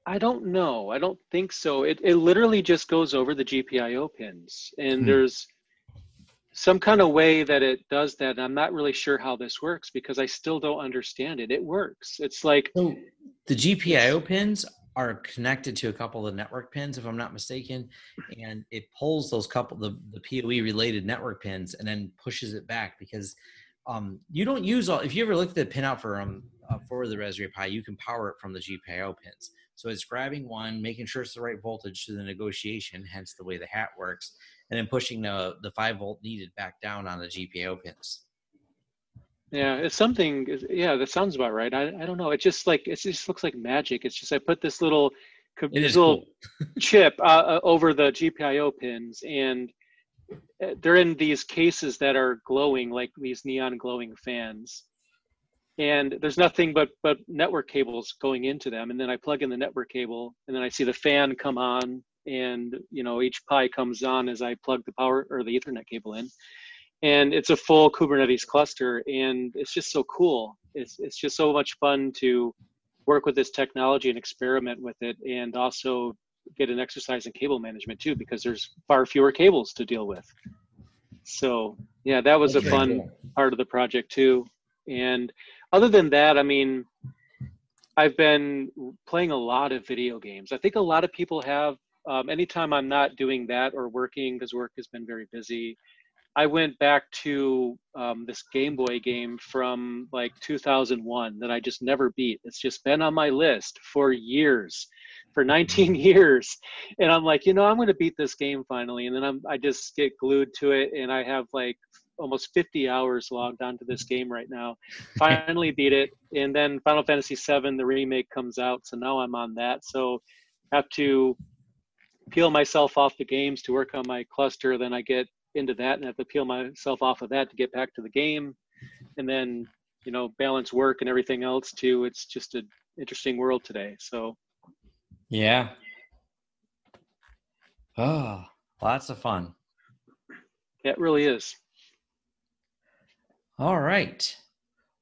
I don't know. I don't think so. It it literally just goes over the GPIO pins, and hmm. there's some kind of way that it does that. I'm not really sure how this works because I still don't understand it. It works. It's like so the GPIO pins are connected to a couple of network pins, if I'm not mistaken, and it pulls those couple the the PoE related network pins and then pushes it back because um, you don't use all. If you ever look at the pinout for um uh, for the Raspberry Pi, you can power it from the GPIO pins. So it's grabbing one, making sure it's the right voltage to the negotiation, hence the way the hat works, and then pushing the the five volt needed back down on the GPIO pins. Yeah, it's something. Yeah, that sounds about right. I, I don't know. It just like it just looks like magic. It's just I put this little this little cool. chip uh, uh, over the GPIO pins, and uh, they're in these cases that are glowing like these neon glowing fans. And there's nothing but but network cables going into them, and then I plug in the network cable, and then I see the fan come on, and you know each Pi comes on as I plug the power or the Ethernet cable in and it's a full Kubernetes cluster, and it's just so cool. It's it's just so much fun to work with this technology and experiment with it, and also get an exercise in cable management too, because there's far fewer cables to deal with. So yeah, that was okay, a fun cool. part of the project too. And other than that, I mean, I've been playing a lot of video games. I think a lot of people have. Um, anytime I'm not doing that or working, because work has been very busy, I went back to um, this Game Boy game from like 2001 that I just never beat. It's just been on my list for years, for 19 years, and I'm like, you know, I'm going to beat this game finally. And then I'm I just get glued to it, and I have like almost 50 hours logged onto this mm. game right now. Finally beat it, and then Final Fantasy VII, the remake comes out, so now I'm on that. So have to peel myself off the games to work on my cluster. Then I get into that and have to peel myself off of that to get back to the game and then you know balance work and everything else too it's just an interesting world today so yeah oh lots of fun yeah, it really is all right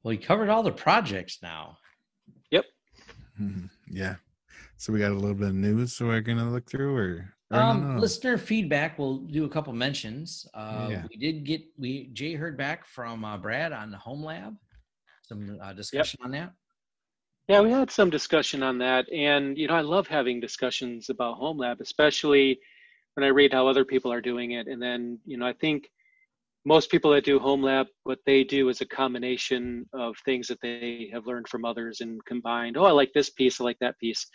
well we covered all the projects now yep mm-hmm. yeah so we got a little bit of news so we're gonna look through or um, listener feedback. We'll do a couple mentions. Uh, yeah. We did get we Jay heard back from uh, Brad on the Home Lab. Some uh, discussion yep. on that. Yeah, we had some discussion on that, and you know, I love having discussions about Home Lab, especially when I read how other people are doing it. And then, you know, I think most people that do Home Lab, what they do is a combination of things that they have learned from others and combined. Oh, I like this piece, I like that piece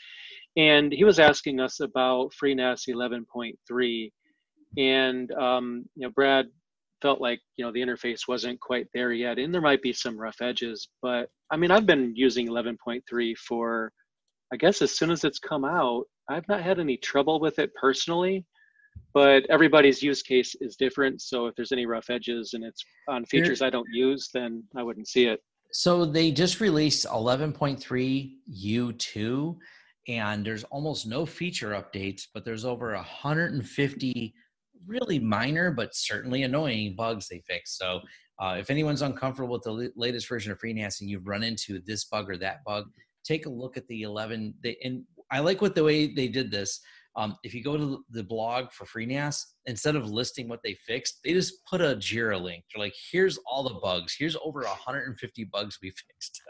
and he was asking us about FreeNAS 11.3, and um, you know, Brad felt like you know the interface wasn't quite there yet, and there might be some rough edges. But I mean, I've been using 11.3 for, I guess, as soon as it's come out. I've not had any trouble with it personally, but everybody's use case is different. So if there's any rough edges and it's on features I don't use, then I wouldn't see it. So they just released 11.3 U2 and there's almost no feature updates, but there's over 150 really minor but certainly annoying bugs they fixed. So uh, if anyone's uncomfortable with the latest version of FreeNAS and you've run into this bug or that bug, take a look at the 11. They, and I like what the way they did this. Um, if you go to the blog for FreeNAS, instead of listing what they fixed, they just put a Jira link. They're like, "Here's all the bugs. Here's over 150 bugs we fixed."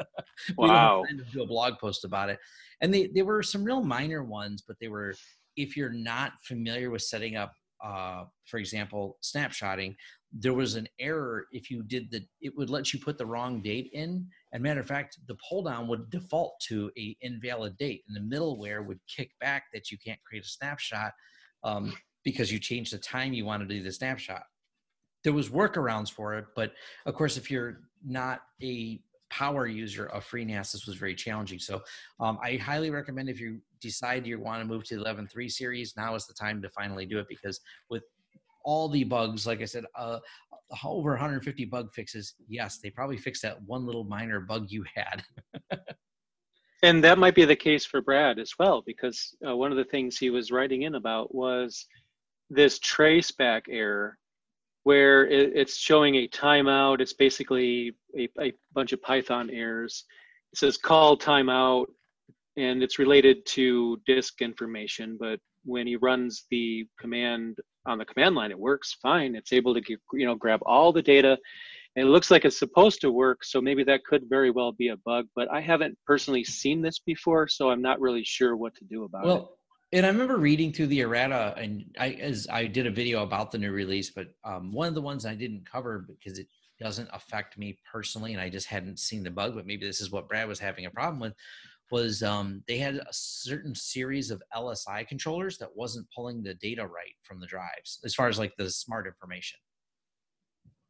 wow! we do a blog post about it, and they they were some real minor ones, but they were. If you're not familiar with setting up, uh, for example, snapshotting, there was an error if you did the. It would let you put the wrong date in, and matter of fact, the pull down would default to a invalid date, and the middleware would kick back that you can't create a snapshot um, because you changed the time you wanted to do the snapshot. There was workarounds for it, but of course, if you're not a power user of FreeNAS, this was very challenging. So um, I highly recommend if you decide you want to move to the 11.3 series, now is the time to finally do it because with all the bugs, like I said, uh, over 150 bug fixes, yes, they probably fixed that one little minor bug you had. and that might be the case for Brad as well, because uh, one of the things he was writing in about was this traceback error where it, it's showing a timeout. It's basically a, a bunch of Python errors. It says call timeout, and it's related to disk information. But when he runs the command on the command line, it works fine. It's able to get, you know grab all the data. And it looks like it's supposed to work, so maybe that could very well be a bug. But I haven't personally seen this before, so I'm not really sure what to do about it. well, it and I remember reading through the errata, and I as I did a video about the new release, but um, one of the ones I didn't cover because it doesn't affect me personally, and I just hadn't seen the bug, but maybe this is what Brad was having a problem with. Was um, they had a certain series of LSI controllers that wasn't pulling the data right from the drives as far as like the smart information.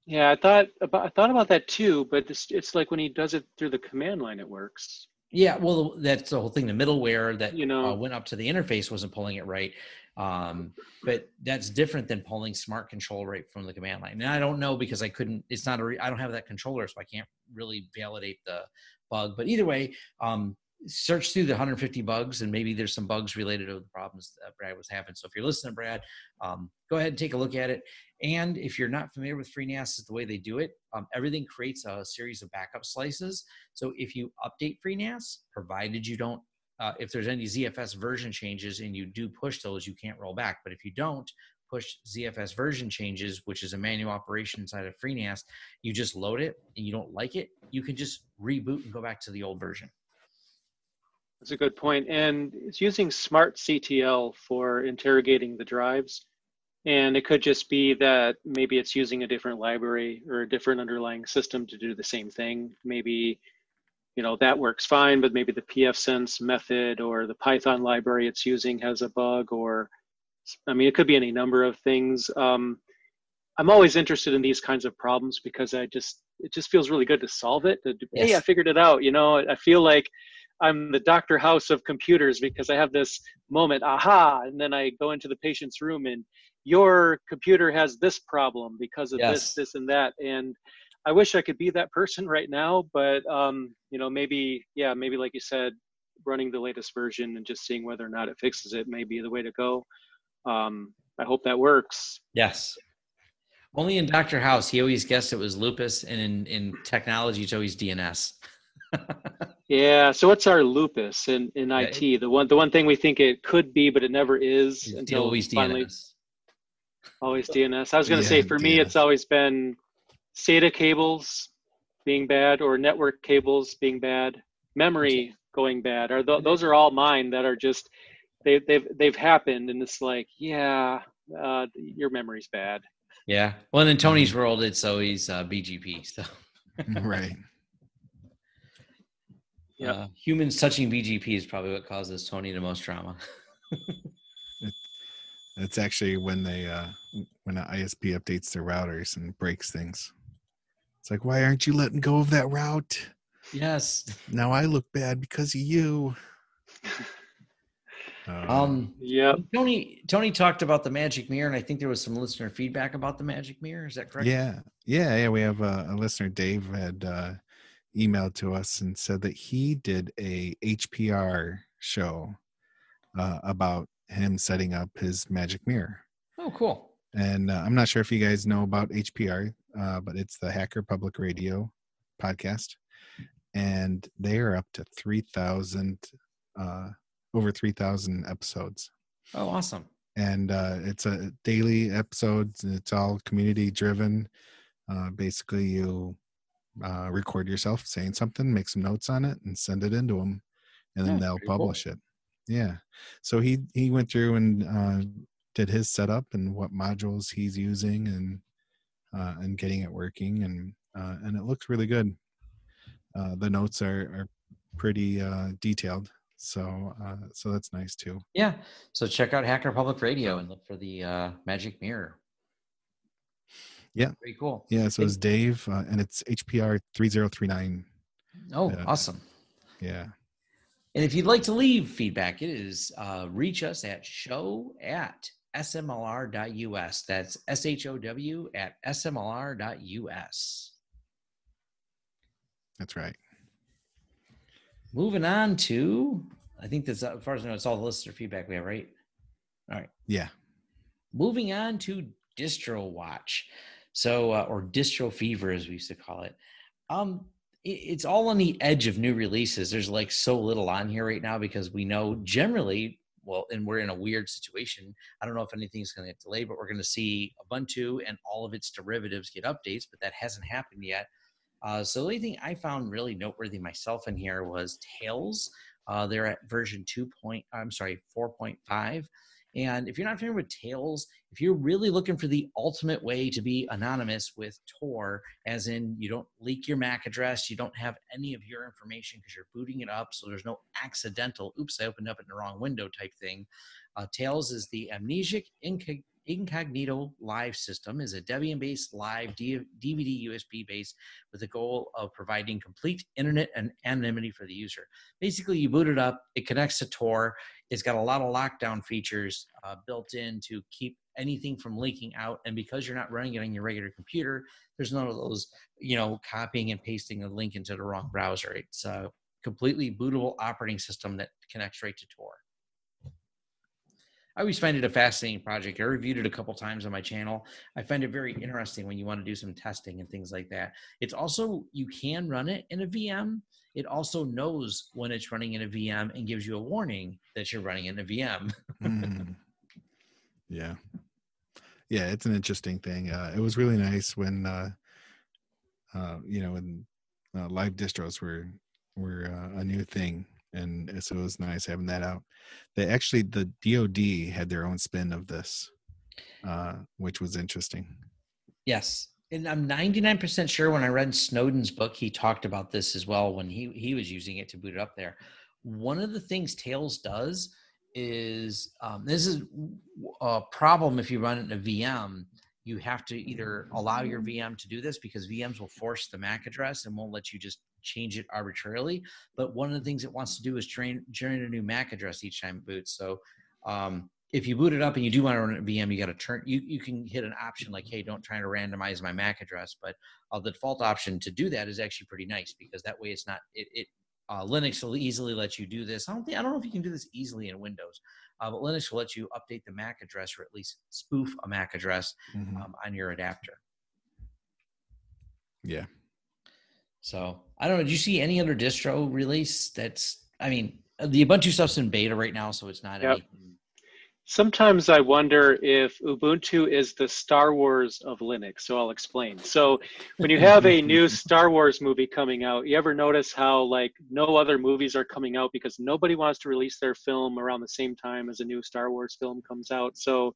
Yeah, I thought about I thought about that too, but it's, it's like when he does it through the command line, it works. Yeah, well, that's the whole thing. The middleware that You know. uh, went up to the interface wasn't pulling it right, um, but that's different than pulling smart control right from the command line. And I don't know because I couldn't. It's not a. Re, I don't have that controller, so I can't really validate the bug. But either way, um, search through the 150 bugs, and maybe there's some bugs related to the problems that Brad was having. So if you're listening, Brad, um, go ahead and take a look at it. And if you're not familiar with FreeNAS, is the way they do it. Um, everything creates a series of backup slices. So if you update FreeNAS, provided you don't, uh, if there's any ZFS version changes and you do push those, you can't roll back. But if you don't push ZFS version changes, which is a manual operation inside of FreeNAS, you just load it and you don't like it, you can just reboot and go back to the old version. That's a good point. And it's using smartctl for interrogating the drives. And it could just be that maybe it's using a different library or a different underlying system to do the same thing. Maybe, you know, that works fine, but maybe the pfSense method or the Python library it's using has a bug or, I mean, it could be any number of things. Um, I'm always interested in these kinds of problems because I just, it just feels really good to solve it. To, Hey, I figured it out. You know, I feel like I'm the Dr. House of computers because I have this moment, aha, and then I go into the patient's room and your computer has this problem because of Yes. this, this, and that. And I wish I could be that person right now, but um, you know, maybe, yeah, maybe like you said, running the latest version and just seeing whether or not it fixes it may be the way to go. Um, I hope that works. Yes. Only in Dr. House, he always guessed it was lupus, and in, in technology, it's always DNS. Yeah. So what's our lupus in, in Yeah, IT? The one the one thing we think it could be, but it never is until always finally DNS. always DNS. I was going to say Yeah, for me, it's always been SATA cables being bad or network cables being bad, memory going bad. Are th- those are all mine that are just they they've they've happened, and it's like yeah, uh, your memory's bad. Yeah. Well, in Tony's world, it's always uh, BGP. So right. Yep. uh, humans touching BGP is probably what causes Tony the most trauma. It's actually when they uh when an ISP updates their routers and breaks things. It's like, why aren't you letting go of that route? yes. Now I look bad because of you. Uh, Um, yeah. Tony Tony talked about the magic mirror, and I think there was some listener feedback about the magic mirror. Is that correct? yeah, yeah, yeah. We have a, a listener, Dave, had uh, emailed to us and said that he did a HPR show uh, about him setting up his magic mirror. Oh, cool. And uh, I'm not sure if you guys know about HPR, uh, but it's the Hacker Public Radio podcast, and they are up to three thousand, uh, over three thousand episodes. Oh, awesome. And uh, it's a daily episodes. and It's all community driven. Uh, basically, you uh, record yourself saying something, make some notes on it, and send it into them, and then Yeah, they'll pretty cool. publish it. Yeah. So he he went through and uh, did his setup and what modules he's using and uh, and getting it working and uh, and it looks really good. Uh, the notes are are pretty uh, detailed, so uh, so that's nice too. Yeah. So check out Hacker Public Radio and look for the uh, magic mirror. Yeah. Pretty cool. Yeah, so it's Dave, uh, and it's HPR three zero three nine. Oh, Yeah. awesome. Yeah, And if you'd like to leave feedback, it is uh, reach us at show at smlr.us. That's S H O W at smlr.us. that's right. Moving on to, I think that's as far as I know, it's all the listener feedback we have, right? All right. Yeah, Moving on to DistroWatch, so uh, or Distro Fever as we used to call it. Um, it, it's all on the edge of new releases. There's like so little on here right now because we know generally, well, and we're in a weird situation. I don't know if anything's going to get delayed, but we're going to see Ubuntu and all of its derivatives get updates, but that hasn't happened yet. Uh, so the only thing I found really noteworthy myself in here was Tails. Uh, they're at version two point. I'm sorry, four point five And if you're not familiar with Tails, if you're really looking for the ultimate way to be anonymous with Tor, as in you don't leak your MAC address, you don't have any of your information because you're booting it up, so there's no accidental, oops, I opened up in the wrong window type thing. Uh, Tails is the amnesic incog- Incognito Live system is a Debian-based live DVD USB base with the goal of providing complete internet and anonymity for the user. Basically, you boot it up, it connects to Tor. It's got a lot of lockdown features uh, built in to keep anything from leaking out. And because you're not running it on your regular computer, there's none of those, you know, copying and pasting a link into the wrong browser. It's a completely bootable operating system that connects right to Tor. I always find it a fascinating project. I reviewed it a couple times on my channel. I find it very interesting when you want to do some testing and things like that. It's also, you can run it in a VM. It also knows when it's running in a VM and gives you a warning that you're running in a VM. mm. Yeah. Yeah, it's an interesting thing. Uh, it was really nice when, uh, uh, you know, when uh, live distros were were uh, a new thing and so it was nice having that out. They actually the DoD had their own spin of this, uh, which was interesting. Yes, and I'm 99% sure when I read Snowden's book, he talked about this as well when he he was using it to boot it up there. One of the things Tails does is um, this is a problem if you run it in a VM. You have to either allow your VM to do this because VMs will force the MAC address and won't let you just change it arbitrarily. But one of the things it wants to do is train, generate a new MAC address each time it boots. So um, if you boot it up and you do want to run a VM, you got to turn. You you can hit an option like, hey, don't try to randomize my MAC address. But uh, the default option to do that is actually pretty nice because that way it's not it. it uh, Linux will easily let you do this. I don't think I don't know if you can do this easily in Windows, uh, but Linux will let you update the MAC address or at least spoof a MAC address mm-hmm. um, on your adapter. Yeah, so I don't know. Do you see any other distro release? That's I mean, the Ubuntu stuff's in beta right now, so it's not. Yep. Anything. Sometimes I wonder if Ubuntu is the Star Wars of Linux. So I'll explain. So when you have a new Star Wars movie coming out, you ever notice how like no other movies are coming out because nobody wants to release their film around the same time as a new Star Wars film comes out. So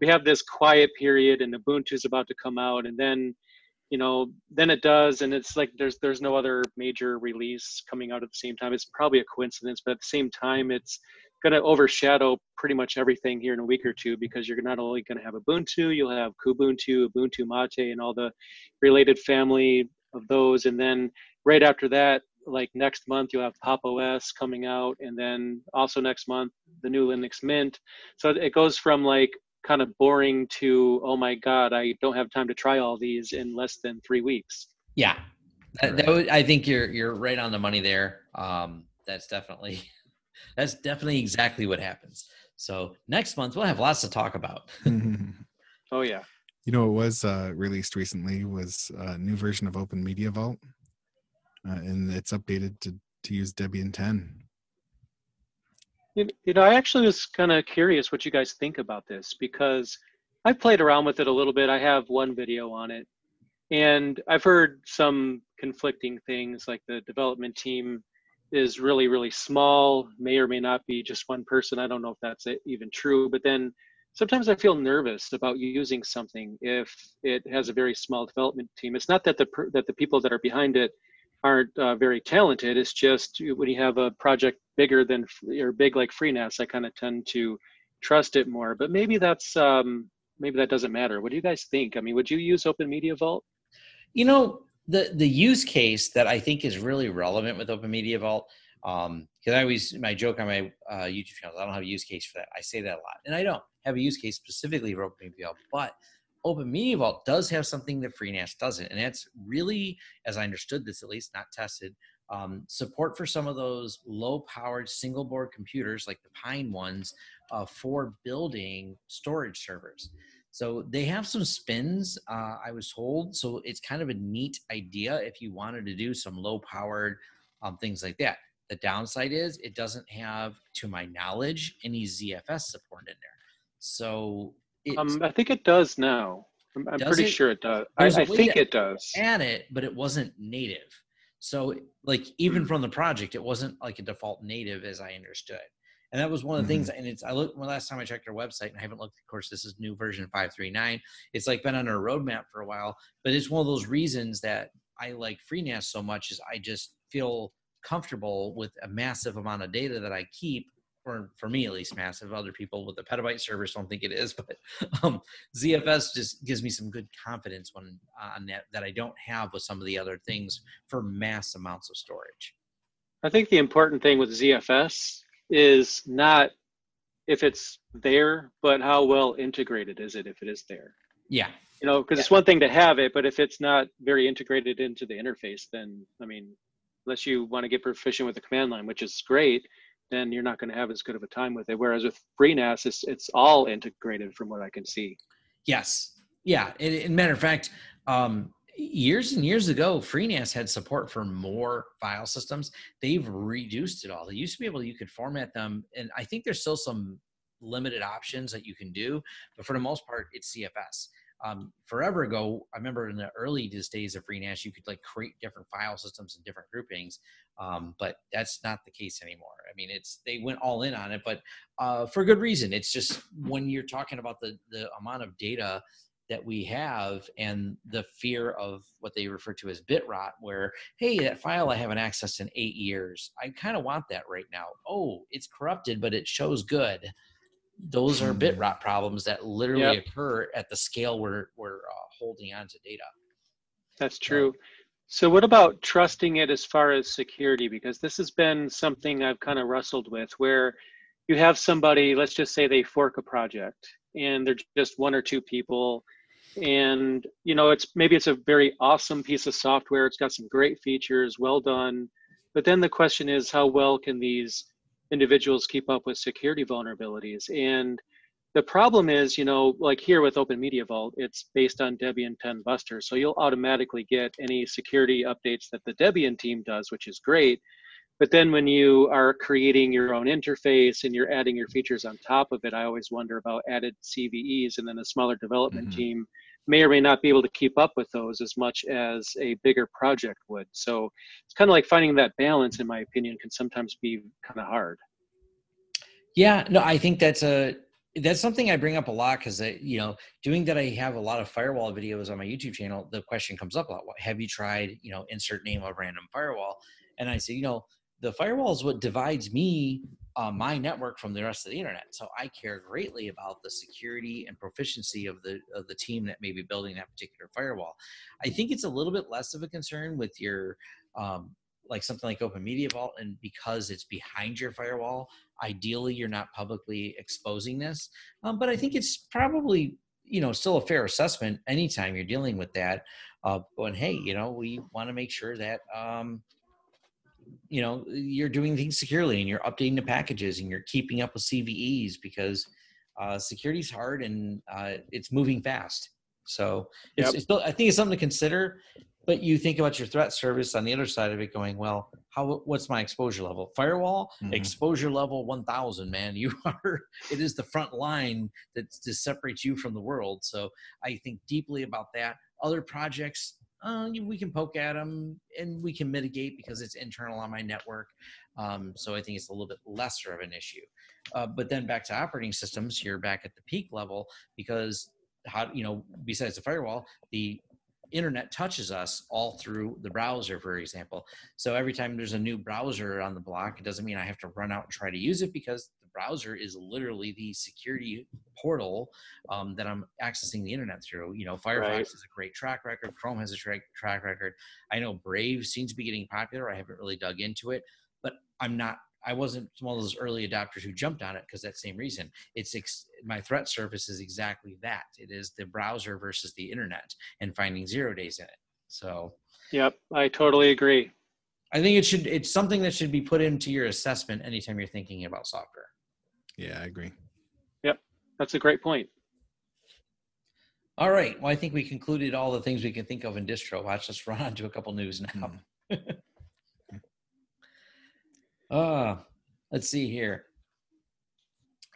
we have this quiet period, and Ubuntu is about to come out, and then you know then it does and it's like there's there's no other major release coming out at the same time. It's probably a coincidence but at the same time it's going to overshadow pretty much everything here in a week or two because you're not only going to have ubuntu you'll have kubuntu ubuntu mate and all the related family of those. And then right after that like next month you'll have pop os coming out and then also next month the new linux mint. So it goes from like kind of boring to oh my god i don't have time to try all these in less than three weeks. Yeah. That, that would, i think you're you're right on the money there. Um that's definitely that's definitely exactly what happens. So next month we'll have lots to talk about. Oh yeah. You know it was uh, released recently was a new version of open media vault uh, and it's updated to to use debian 10 you know, I actually was kind of curious what you guys think about this because I've played around with it a little bit. I have one video on it, and I've heard some conflicting things like the development team is really, really small, may or may not be just one person. I don't know if that's even true, but then sometimes I feel nervous about using something if it has a very small development team. It's not that the that the people that are behind it aren't uh, very talented. It's just when you have a project bigger than or big like FreeNAS, I kind of tend to trust it more. But maybe that's um, maybe that doesn't matter. What do you guys think? I mean, would you use Open Media Vault? You know, the the use case that I think is really relevant with Open Media Vault. Um, because I always my joke on my uh, YouTube channel, I don't have a use case for that. I say that a lot, and I don't have a use case specifically for Open Media Vault, but Open Media Vault does have something that FreeNAS doesn't, and that's really, as I understood this at least, not tested, um, support for some of those low-powered single-board computers like the Pine ones uh, for building storage servers. So they have some spins, uh, I was told. So it's kind of a neat idea if you wanted to do some low-powered um, things like that. The downside is it doesn't have, to my knowledge, any ZFS support in there. So um, I think it does now. I'm, I'm pretty it? sure it does. I, I think it does. Add it, but it wasn't native. So, like, even from the project, it wasn't like a default native as I understood. And that was one of the mm-hmm. things. And it's I looked when last time I checked our website, and I haven't looked. Of course, this is new version five three nine. It's like been on our roadmap for a while, but it's one of those reasons that I like FreeNAS so much is I just feel comfortable with a massive amount of data that I keep or for me at least massive other people with the petabyte servers don't think it is but um, zfs just gives me some good confidence when on that that i don't have with some of the other things for mass amounts of storage. I think the important thing with zfs is not if it's there but how well integrated is it if it is there. Yeah. You know because yeah. it's one thing to have it but if it's not very integrated into the interface then i mean unless you want to get proficient with the command line which is great then you're not going to have as good of a time with it. Whereas with FreeNAS, it's, it's all integrated from what I can see. Yes. Yeah. In matter of fact, um, years and years ago, FreeNAS had support for more file systems. They've reduced it all. They used to be able, you could format them, and I think there's still some limited options that you can do, but for the most part, it's ZFS um, forever ago, I remember in the early days of FreeNAS, you could like create different file systems and different groupings, um, but that's not the case anymore. I mean, it's they went all in on it, but uh, for good reason. It's just when you're talking about the the amount of data that we have and the fear of what they refer to as bit rot, where hey, that file I haven't accessed in eight years, I kind of want that right now. Oh, it's corrupted, but it shows good those are bit hmm. rot problems that literally yep. occur at the scale we're we're uh, holding on to data. That's true. So, what about trusting it as far as security? Because this has been something I've kind of wrestled with, where you have somebody, let's just say they fork a project, and they're just one or two people, and you know it's maybe it's a very awesome piece of software. It's got some great features, well done, but then the question is, how well can these individuals keep up with security vulnerabilities. And the problem is, you know, like here with Open Media Vault, it's based on Debian 10 Buster. So you'll automatically get any security updates that the Debian team does, which is great. But then when you are creating your own interface and you're adding your features on top of it, I always wonder about added CVEs and then a smaller development mm-hmm. team may or may not be able to keep up with those as much as a bigger project would. So it's kind of like finding that balance, in my opinion, can sometimes be kind of hard. Yeah, no, I think that's a that's something I bring up a lot because you know, doing that, I have a lot of firewall videos on my YouTube channel. The question comes up a lot: Have you tried, you know, insert name of random firewall? And I say, you know, the firewall is what divides me uh, my network from the rest of the internet. So I care greatly about the security and proficiency of the of the team that may be building that particular firewall. I think it's a little bit less of a concern with your um, like something like Open Media Vault, and because it's behind your firewall, ideally you're not publicly exposing this. Um, but I think it's probably you know still a fair assessment anytime you're dealing with that. Uh, going, hey, you know, we want to make sure that um, you know you're doing things securely and you're updating the packages and you're keeping up with cves because uh, security is hard and uh, it's moving fast. So it's, yep. it's, i think it's something to consider but you think about your threat service on the other side of it going well how what's my exposure level? Firewall mm-hmm. exposure level 1000 man. You are it is the front line that separates you from the world. So i think deeply about that. Other projects uh, we can poke at them and we can mitigate because it's internal on my network. Um, so I think it's a little bit lesser of an issue. Uh, but then back to operating systems, you're back at the peak level because how you know besides the firewall, the internet touches us all through the browser, for example. So every time there's a new browser on the block, it doesn't mean I have to run out and try to use it because browser is literally the security portal um, that I'm accessing the internet through. You know, Firefox right. has a great track record. Chrome has a tra- track record. I know Brave seems to be getting popular. I haven't really dug into it, but I'm not. I wasn't one of those early adopters who jumped on it because that same reason. It's ex- my threat surface is exactly that. It is the browser versus the internet and finding zero days in it. So. Yep, I totally agree. I think it should. It's something that should be put into your assessment anytime you're thinking about software. Yeah, I agree. Yep, that's a great point. All right. Well, I think we concluded all the things we can think of in distro. Watch us run on to a couple news now. uh, let's see here.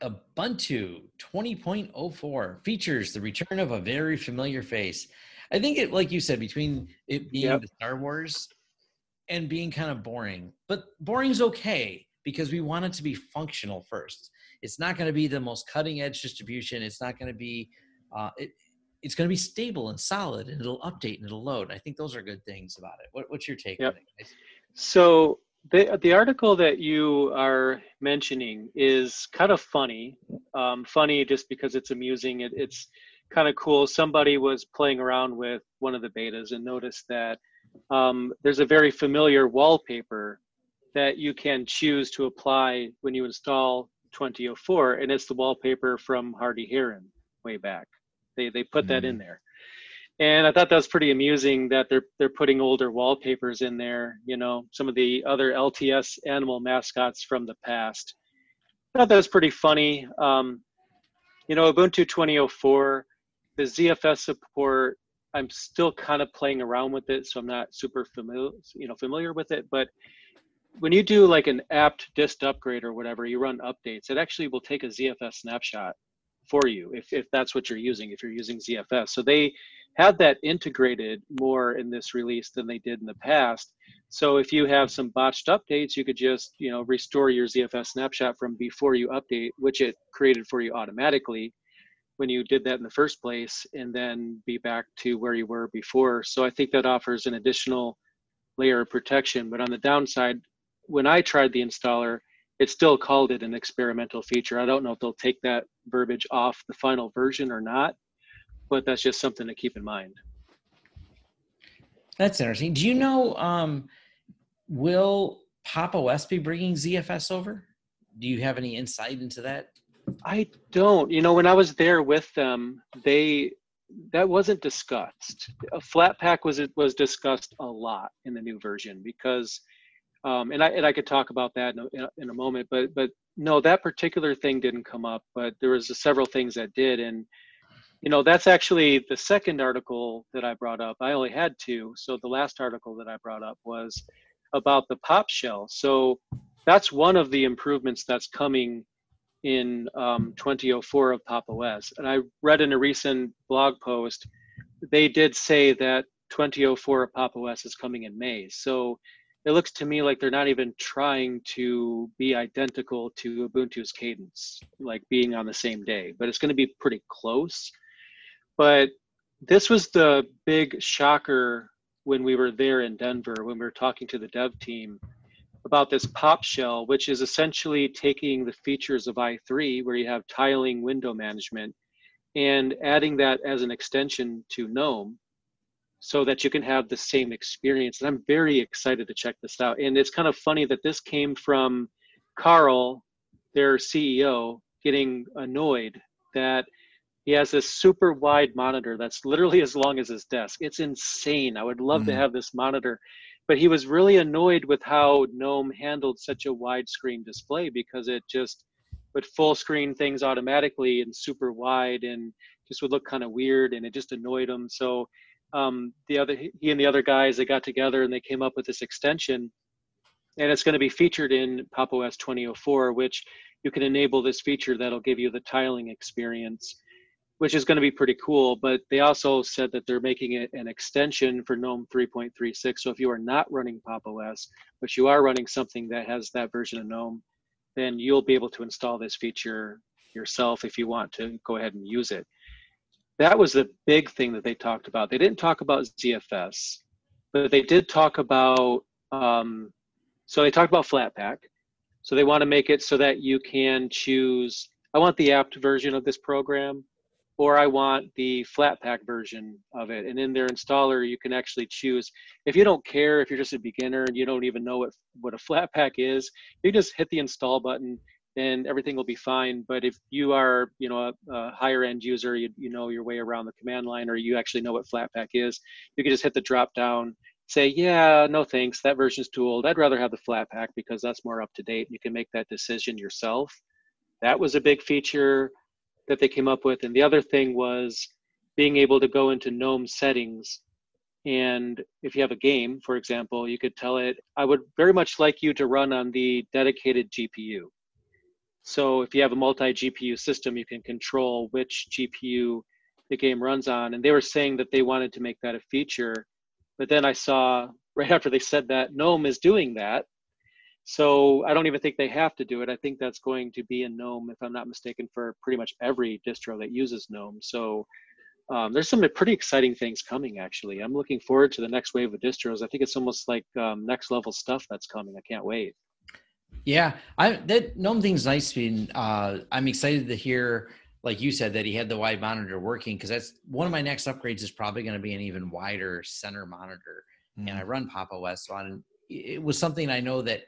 Ubuntu 20.04 features the return of a very familiar face. I think it, like you said, between it being yep. Star Wars and being kind of boring, but boring's okay because we want it to be functional first. It's not going to be the most cutting edge distribution. It's not going to be, uh, it, it's going to be stable and solid and it'll update and it'll load. I think those are good things about it. What, what's your take yep. on it? So the, the article that you are mentioning is kind of funny. Um, funny just because it's amusing. It, it's kind of cool. Somebody was playing around with one of the betas and noticed that um, there's a very familiar wallpaper that you can choose to apply when you install 2004, and it's the wallpaper from Hardy Heron way back. They they put mm-hmm. that in mm. there, and I thought that was pretty amusing that they're they're putting older wallpapers in there. You know, some of the other LTS animal mascots from the past. I thought that was pretty funny. Um, you know, Ubuntu 2004, the ZFS support. I'm still kind of playing around with it, so I'm not super familiar, you know, familiar with it. But when you do like an apt dist upgrade or whatever, you run updates, it actually will take a ZFS snapshot for you if, if that's what you're using, if you're using ZFS. So they had that integrated more in this release than they did in the past. So if you have some botched updates, you could just, you know, restore your ZFS snapshot from before you update, which it created for you automatically when you did that in the first place, and then be back to where you were before. So I think that offers an additional layer of protection. But on the downside, when I tried the installer, it still called it an experimental feature. I don't know if they'll take that verbiage off the final version or not, but that's just something to keep in mind. That's interesting. Do you know, um, will Pop OS be bringing ZFS over? Do you have any insight into that? I don't. You know, when I was there with them, they that wasn't discussed. A Flatpak was it was discussed a lot in the new version because um, and I and I could talk about that in a, in a moment, but but no, that particular thing didn't come up, but there was several things that did, and you know that's actually the second article that I brought up. I only had two, so the last article that I brought up was about the pop shell. So that's one of the improvements that's coming in um, 2004 of Pop OS. And I read in a recent blog post, they did say that 2004 of Pop OS is coming in May. So it looks to me like they're not even trying to be identical to Ubuntu's cadence, like being on the same day, but it's going to be pretty close. But this was the big shocker when we were there in Denver, when we were talking to the dev team about this pop shell, which is essentially taking the features of i3, where you have tiling window management, and adding that as an extension to GNOME so that you can have the same experience. And I'm very excited to check this out. And it's kind of funny that this came from Carl, their CEO, getting annoyed that he has this super wide monitor that's literally as long as his desk. It's insane. I would love mm-hmm. to have this monitor. But he was really annoyed with how GNOME handled such a wide screen display because it just would full screen things automatically and super wide and just would look kind of weird and it just annoyed him. So um, the other he and the other guys they got together and they came up with this extension. And it's going to be featured in pop os 2004 which you can enable this feature that'll give you the tiling experience which is going to be pretty cool. But they also said that they're making it an extension for gnome 3.36 so if you are not running pop os but you are running something that has that version of gnome then you'll be able to install this feature yourself if you want to go ahead and use it that was the big thing that they talked about. They didn't talk about ZFS, but they did talk about. Um, so they talked about Flatpak. So they want to make it so that you can choose. I want the apt version of this program, or I want the Flatpak version of it. And in their installer, you can actually choose. If you don't care, if you're just a beginner and you don't even know what what a Flatpak is, you just hit the install button and everything will be fine. But if you are, you know, a, a, higher end user, you, you know your way around the command line, or you actually know what Flatpak is, you can just hit the drop down, say, yeah, no thanks, that version's too old. I'd rather have the Flatpak because that's more up to date. You can make that decision yourself. That was a big feature that they came up with. And the other thing was being able to go into GNOME settings. And if you have a game, for example, you could tell it, I would very much like you to run on the dedicated GPU so if you have a multi-GPU system, you can control which GPU the game runs on. And they were saying that they wanted to make that a feature. But then I saw right after they said that GNOME is doing that. So I don't even think they have to do it. I think that's going to be in GNOME, if I'm not mistaken, for pretty much every distro that uses GNOME. So um, there's some pretty exciting things coming. Actually, I'm looking forward to the next wave of distros. I think it's almost like um, next level stuff that's coming. I can't wait. Yeah, I that GNOME thing's nice. Being, uh, I'm excited to hear, like you said, that he had the wide monitor working because that's one of my next upgrades is probably going to be an even wider center monitor. Mm. And I run Pop! OS, so on. It was something I know that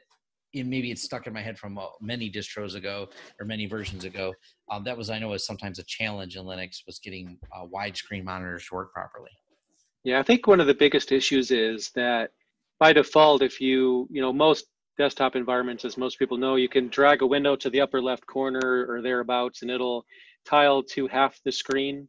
it, maybe it's stuck in my head from uh, many distros ago or many versions ago. Um, that was I know was sometimes a challenge in Linux was getting uh, widescreen monitors to work properly. Yeah, I think one of the biggest issues is that by default, if you you know most desktop environments, as most people know, you can drag a window to the upper left corner or thereabouts, and it'll tile to half the screen.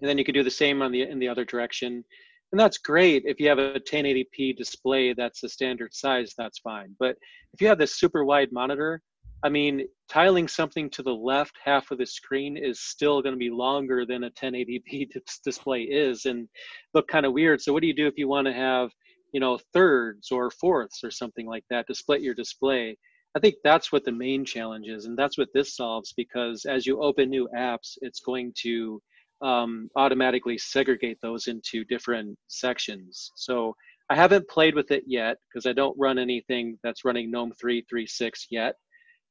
And then you can do the same on the in the other direction. And that's great if you have a 1080p display that's the standard size, that's fine. But if you have this super wide monitor, I mean, tiling something to the left half of the screen is still going to be longer than a 1080p display is and look kind of weird. So what do you do if you want to have, you know, thirds or fourths or something like that to split your display? I think that's what the main challenge is, and that's what this solves because as you open new apps, it's going to um, automatically segregate those into different sections. So I haven't played with it yet because I don't run anything that's running GNOME 336 yet.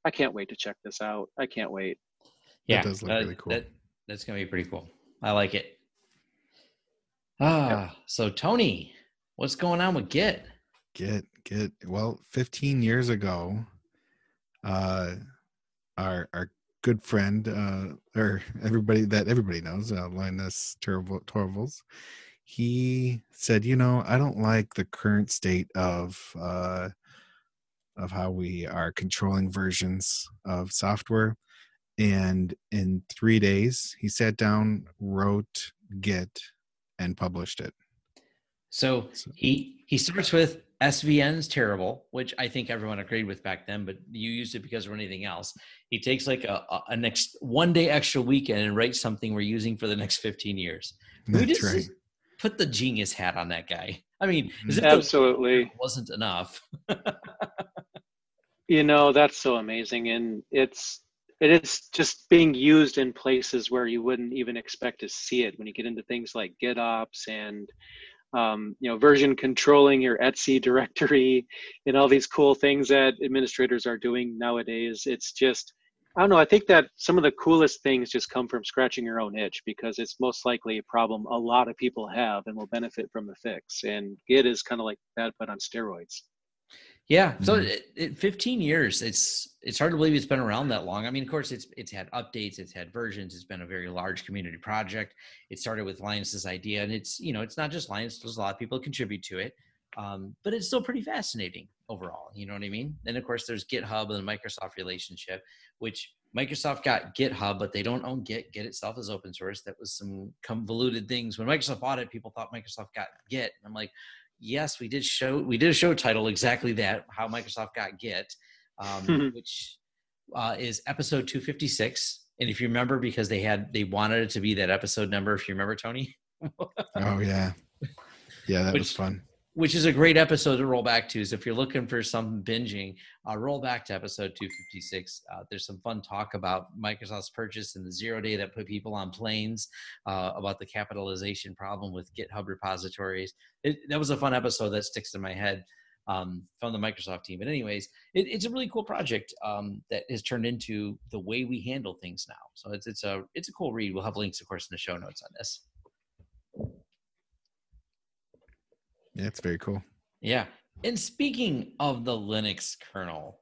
I can't wait to check this out. I can't wait. Yeah, that does look uh, really cool. That, that's going to be pretty cool. I like it. Ah, yep. so Tony, what's going on with Git? Git, Git. Well, 15 years ago, uh, our our good friend, uh, or everybody that everybody knows, uh, Linus Torvalds, he said, you know, I don't like the current state of uh, of how we are controlling versions of software. And in three days, he sat down, wrote Git, and published it. So, so he he starts with SVN's terrible, which I think everyone agreed with back then, but you used it because of anything else. He takes like a, a, a next one day extra weekend and writes something we're using for the next 15 years. That's we just, right. put the genius hat on that guy. I mean, absolutely wasn't enough. you know, that's so amazing. And it's, it is just being used in places where you wouldn't even expect to see it when you get into things like GitOps and um, you know, version controlling your etc directory and all these cool things that administrators are doing nowadays. It's just, I don't know. I think that some of the coolest things just come from scratching your own itch because it's most likely a problem a lot of people have and will benefit from the fix. And Git is kind of like that, but on steroids. Yeah. So mm-hmm. it, it, 15 years, it's it's hard to believe it's been around that long. I mean, of course, it's it's had updates, it's had versions, it's been a very large community project. It started with Linus's idea, and it's you know it's not just Linus. There's a lot of people contribute to it, um, but it's still pretty fascinating overall. You know what I mean? And of course, there's GitHub and the Microsoft relationship, which Microsoft got GitHub, but they don't own Git. Git itself is open source. That was some convoluted things. When Microsoft bought it, people thought Microsoft got Git. And I'm like, yes, we did show we did a show title exactly that how Microsoft got Git, um, which uh, is episode 256. And if you remember, because they had they wanted it to be that episode number. If you remember, Tony. oh yeah, yeah, that which, was fun which is a great episode to roll back to. So if you're looking for some binging, uh, roll back to episode 256. Uh, there's some fun talk about Microsoft's purchase and the zero day that put people on planes, uh, about the capitalization problem with GitHub repositories. It, that was a fun episode that sticks in my head um, from the Microsoft team. But anyways, it, it's a really cool project um, that has turned into the way we handle things now. So it's it's a it's a cool read. We'll have links, of course, in the show notes on this. Yeah, it's very cool. Yeah. And speaking of the Linux kernel,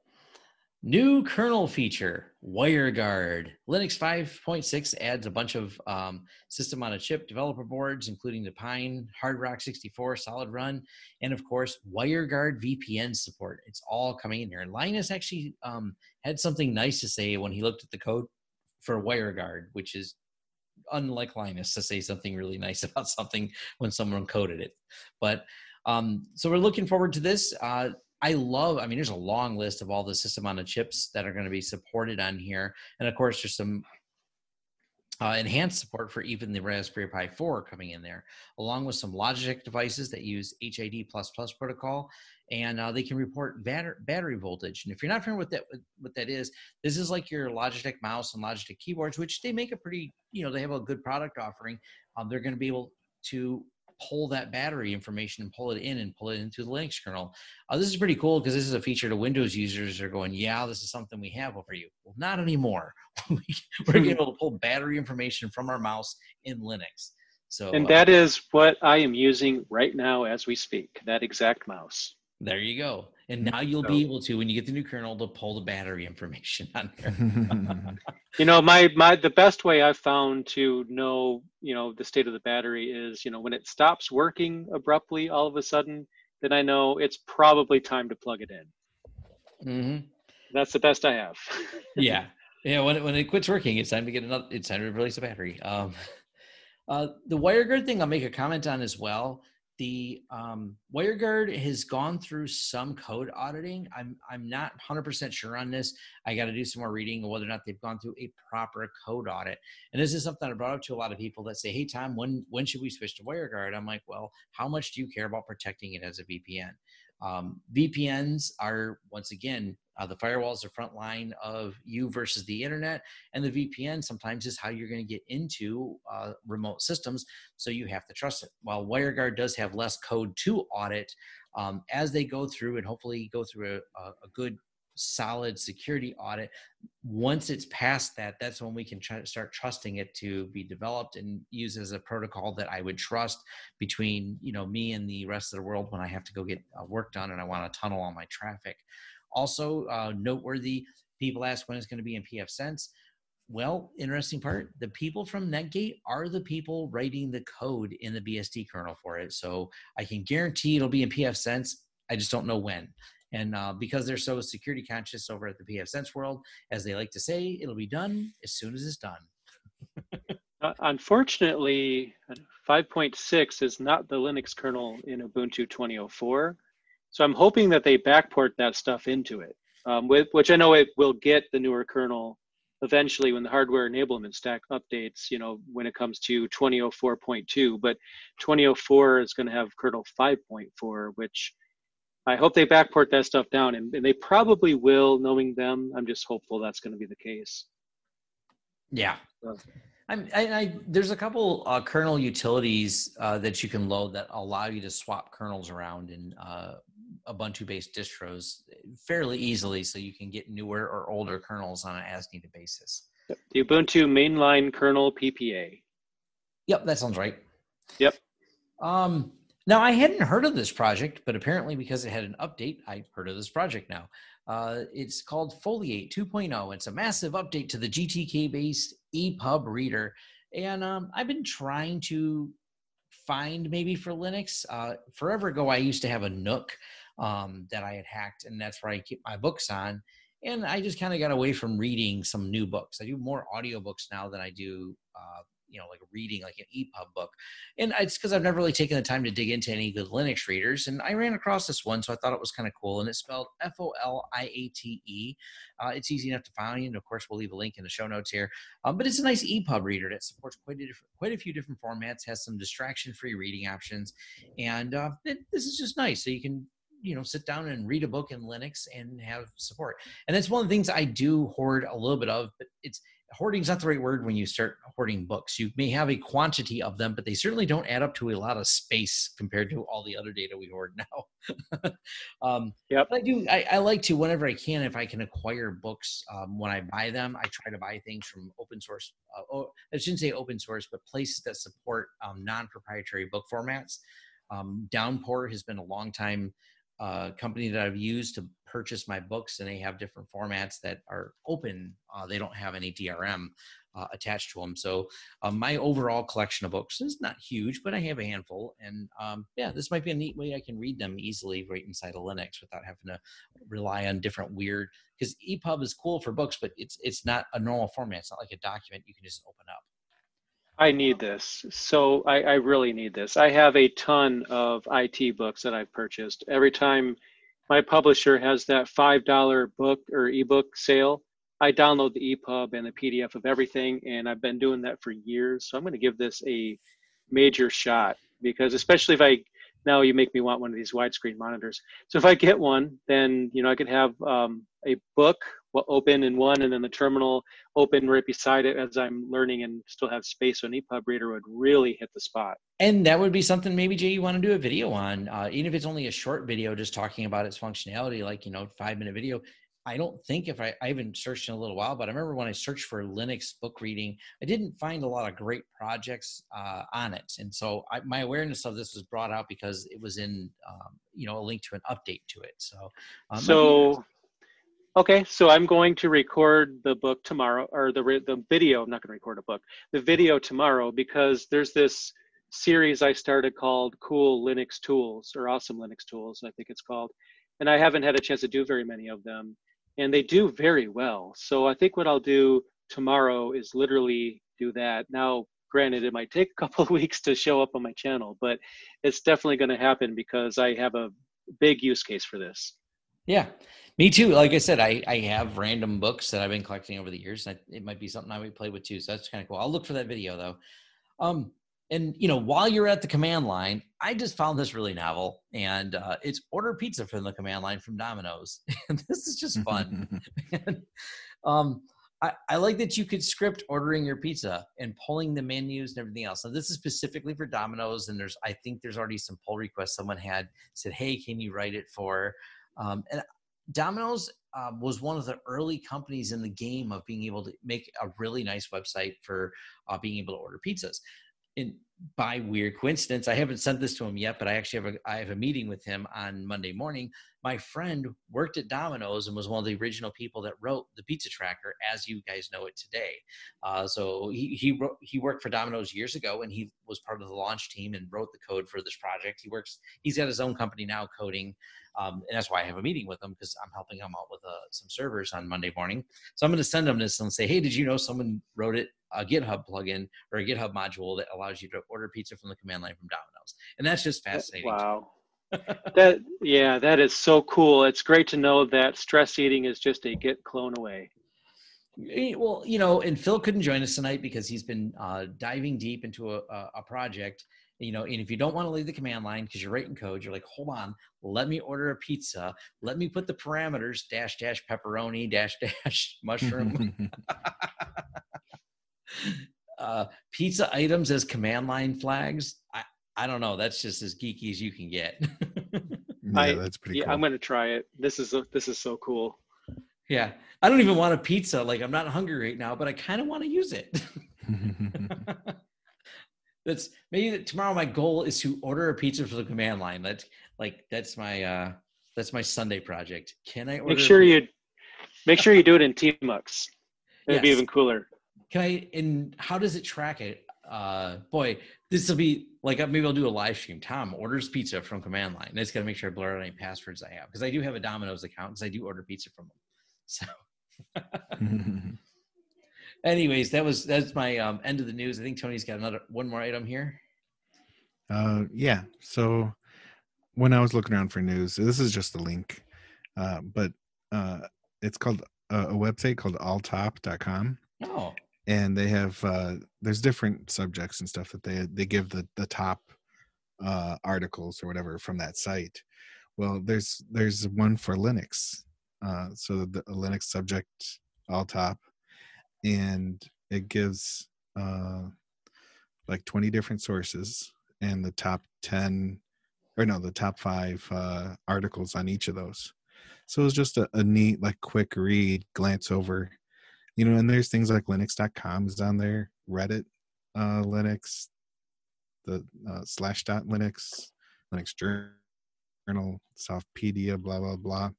new kernel feature, WireGuard. Linux 5.6 adds a bunch of um, system on a chip developer boards, including the Pine, Hard Rock 64, Solid Run, and of course, WireGuard VPN support. It's all coming in here. And Linus actually um, had something nice to say when he looked at the code for WireGuard, which is unlike Linus to say something really nice about something when someone coded it. But um, so we're looking forward to this. Uh, I love, I mean, there's a long list of all the system on the chips that are going to be supported on here. And of course, there's some uh, enhanced support for even the Raspberry Pi 4 coming in there, along with some Logitech devices that use HID protocol, and uh, they can report batter- battery voltage. And if you're not familiar with that, what that is, this is like your Logitech mouse and Logitech keyboards, which they make a pretty, you know, they have a good product offering. Um, they're going to be able to pull that battery information and pull it in and pull it into the Linux kernel. Uh, this is pretty cool because this is a feature to Windows users are going, yeah, this is something we have over you. Well, not anymore. We're able to pull battery information from our mouse in Linux. So, and uh, that is what I am using right now as we speak. That exact mouse. there you go. And Mm, now you'll So- be able to, when you get the new kernel, to pull the battery information on there. You know, my my the best way I've found to know, you know, the state of the battery is, you know, when it stops working abruptly all of a sudden, then I know it's probably time to plug it in. hmm That's the best I have. yeah yeah when it, when it quits working it's time to get another it's time to replace the battery um uh the wireguard thing i'll make a comment on as well the um wireguard has gone through some code auditing. I'm i'm not 100% sure on this. I got to do some more reading of whether or not they've gone through a proper code audit. And this is something i brought up to a lot of people that say hey tom when when should we switch to wireguard? I'm like well how much do you care about protecting it as a vpn um, VPNs are once again uh, the firewall is the front line of you versus the internet, and the VPN sometimes is how you're going to get into uh, remote systems. So you have to trust it. While WireGuard does have less code to audit, um, as they go through and hopefully go through a, a, a good solid security audit. Once it's past that that's when we can try to start trusting it to be developed and used as a protocol that i would trust between you know me and the rest of the world when i have to go get uh, work done and i want to tunnel all my traffic. Also uh, noteworthy people ask when it's going to be in pfSense. Well interesting part the people from netgate are the people writing the code in the bsd kernel for it. So i can guarantee it'll be in pfSense. I just don't know when and uh, because they're so security conscious over at the pfSense world, as they like to say, it'll be done as soon as it's done. Uh, unfortunately, 5.6 is not the Linux kernel in Ubuntu 2004. So I'm hoping that they backport that stuff into it, um, with, which I know it will get the newer kernel eventually when the hardware enablement stack updates, you know, when it comes to 2004.2. But 2004 is going to have kernel 5.4, which I hope they backport that stuff down, and, and they probably will, knowing them. I'm just hopeful that's going to be the case. Yeah. So- I'm, I, I, there's a couple uh, kernel utilities uh, that you can load that allow you to swap kernels around in uh, Ubuntu-based distros fairly easily, so you can get newer or older kernels on an as-needed basis. Yep. The Ubuntu mainline kernel PPA. Yep, that sounds right. Yep. Um, now I hadn't heard of this project, but apparently because it had an update, I heard of this project now. Uh, it's called Foliate 2.0. It's a massive update to the GTK-based EPUB reader, and um, I've been trying to find maybe for Linux. Uh, forever ago, I used to have a Nook um, that I had hacked, and that's where I keep my books on. And I just kind of got away from reading some new books. I do more audiobooks now than I do, uh, you know, like reading like an EPUB book. And it's because I've never really taken the time to dig into any good Linux readers. And I ran across this one, so I thought it was kind of cool. And it's spelled F O L I A T E. Uh, it's easy enough to find. And of course, we'll leave a link in the show notes here. Um, but it's a nice EPUB reader that supports quite a, different, quite a few different formats, has some distraction free reading options. And uh, it, this is just nice. So you can you know sit down and read a book in linux and have support and that's one of the things i do hoard a little bit of but it's hoarding is not the right word when you start hoarding books. You may have a quantity of them but they certainly don't add up to a lot of space compared to all the other data we hoard now. Um, Yep. but i do I, I like to whenever i can if i can acquire books um, when i buy them i try to buy things from open source uh, oh, i shouldn't say open source but places that support um, non-proprietary book formats. Um, downpour has been a long time uh, company that I've used to purchase my books, and they have different formats that are open. Uh, they don't have any DRM uh, attached to them. So um, my overall collection of books is not huge, but I have a handful. And um, yeah, this might be a neat way I can read them easily right inside of Linux without having to rely on different weird. Because EPUB is cool for books, but it's it's not a normal format. It's not like a document you can just open up. I need this. So I, I really need this. I have a ton of IT books that I've purchased. Every time my publisher has that $5 book or ebook sale, I download the EPUB and the PDF of everything, and I've been doing that for years. So I'm going to give this a major shot because, especially if I now you make me want one of these widescreen monitors. So if I get one, then you know I could have um, a book open in one, and then the terminal open right beside it as I'm learning, and still have space. So an EPUB reader would really hit the spot. And that would be something maybe Jay you want to do a video on, uh, even if it's only a short video, just talking about its functionality, like you know five minute video. I don't think if I, I haven't searched in a little while, but I remember when I searched for Linux book reading, I didn't find a lot of great projects uh, on it. And so I, my awareness of this was brought out because it was in, um, you know, a link to an update to it. So, um, so, okay. So I'm going to record the book tomorrow or the, the video. I'm not going to record a book, the video tomorrow, because there's this series I started called cool Linux tools or awesome Linux tools. I think it's called. And I haven't had a chance to do very many of them and they do very well. So I think what I'll do tomorrow is literally do that. Now, granted, it might take a couple of weeks to show up on my channel, but it's definitely going to happen because I have a big use case for this. Yeah, me too. Like I said, I, I have random books that I've been collecting over the years. And it might be something I would play with too. So that's kind of cool. I'll look for that video though. Um, and you know while you're at the command line i just found this really novel and uh, it's order pizza from the command line from domino's and this is just fun and, um, I, I, like that you could script ordering your pizza and pulling the menus and everything else. Now this is specifically for Domino's, and there's I think there's already some pull requests. Someone had said, "Hey, can you write it for?" Um, and Domino's uh, was one of the early companies in the game of being able to make a really nice website for uh, being able to order pizzas in by weird coincidence, I haven't sent this to him yet, but I actually have a I have a meeting with him on Monday morning. My friend worked at Domino's and was one of the original people that wrote the pizza tracker as you guys know it today. Uh, so he he wrote, he worked for Domino's years ago, and he was part of the launch team and wrote the code for this project. He works he's got his own company now coding um, and that's why I have a meeting with them because I'm helping them out with uh, some servers on Monday morning. So I'm going to send them this and say, hey, did you know someone wrote it a GitHub plugin or a GitHub module that allows you to order pizza from the command line from Domino's? And that's just fascinating. Wow. that yeah, that is so cool. It's great to know that stress eating is just a git clone away. Eh, well, you know, and Phil couldn't join us tonight because he's been uh, diving deep into a, a project you know, and if you don't want to leave the command line because you're writing code, you're like, hold on, let me order a pizza. Let me put the parameters dash dash pepperoni dash dash mushroom. uh, pizza items as command line flags. I, I don't know. That's just as geeky as you can get. yeah, that's pretty. Yeah, cool. I'm gonna try it. This is this is so cool. Yeah, I don't even want a pizza. Like I'm not hungry right now, but I kind of want to use it that's maybe tomorrow my goal is to order a pizza for the command line. That's like that's my uh that's my sunday project. Can i order make sure you make sure you do it in tmux. It'd yes. be even cooler. Can i and how does it track it? Uh boy this will be like maybe i'll do a live stream. Tom orders pizza from command line i just gotta make sure i blur out any passwords i have because i do have a domino's account because i do order pizza from them. So anyways, that was that's my um, end of the news. I think Tony's got another one more item here. Uh, yeah. So when I was looking around for news, this is just a link, uh, but uh, it's called uh, a website called alltop.com. Oh. And they have uh, there's different subjects and stuff that they they give the the top uh, articles or whatever from that site. Well, there's there's one for Linux. Uh, so the Linux subject all top and it gives uh, like 20 different sources and the top 10 or no the top five uh, articles on each of those. So it's just a, a, neat like quick read glance over you know and there's things like linux.com is on there reddit uh, linux the uh, slash dot linux linux journal softpedia blah blah blah.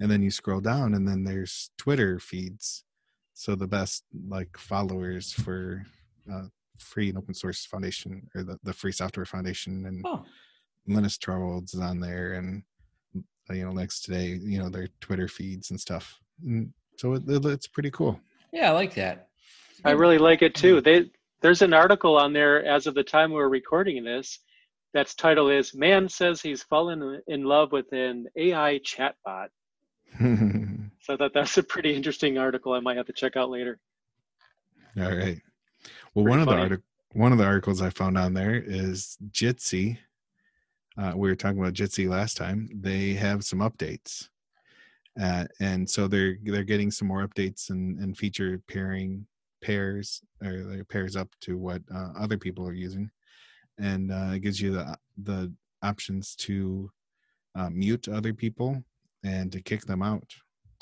And then you scroll down and then there's twitter feeds so the best like followers for uh, free and open source foundation or the, the free software foundation and oh. linus torvalds is on there and uh, you know next today you know their twitter feeds and stuff. And so it, it's pretty cool. Yeah i like that. I really like it too. They there's an article on there as of the time we are recording this that's title is man says he's fallen in love with an ai chatbot So I thought that's a pretty interesting article. I might have to check out later. All right. Well, Pretty one of the funny. artic- one of the articles I found on there is Jitsi. Uh, we were talking about Jitsi last time. They have some updates, uh, and so they're they're getting some more updates and, and feature pairing pairs or pairs up to what uh, other people are using, and uh, it gives you the the options to uh, mute other people and to kick them out.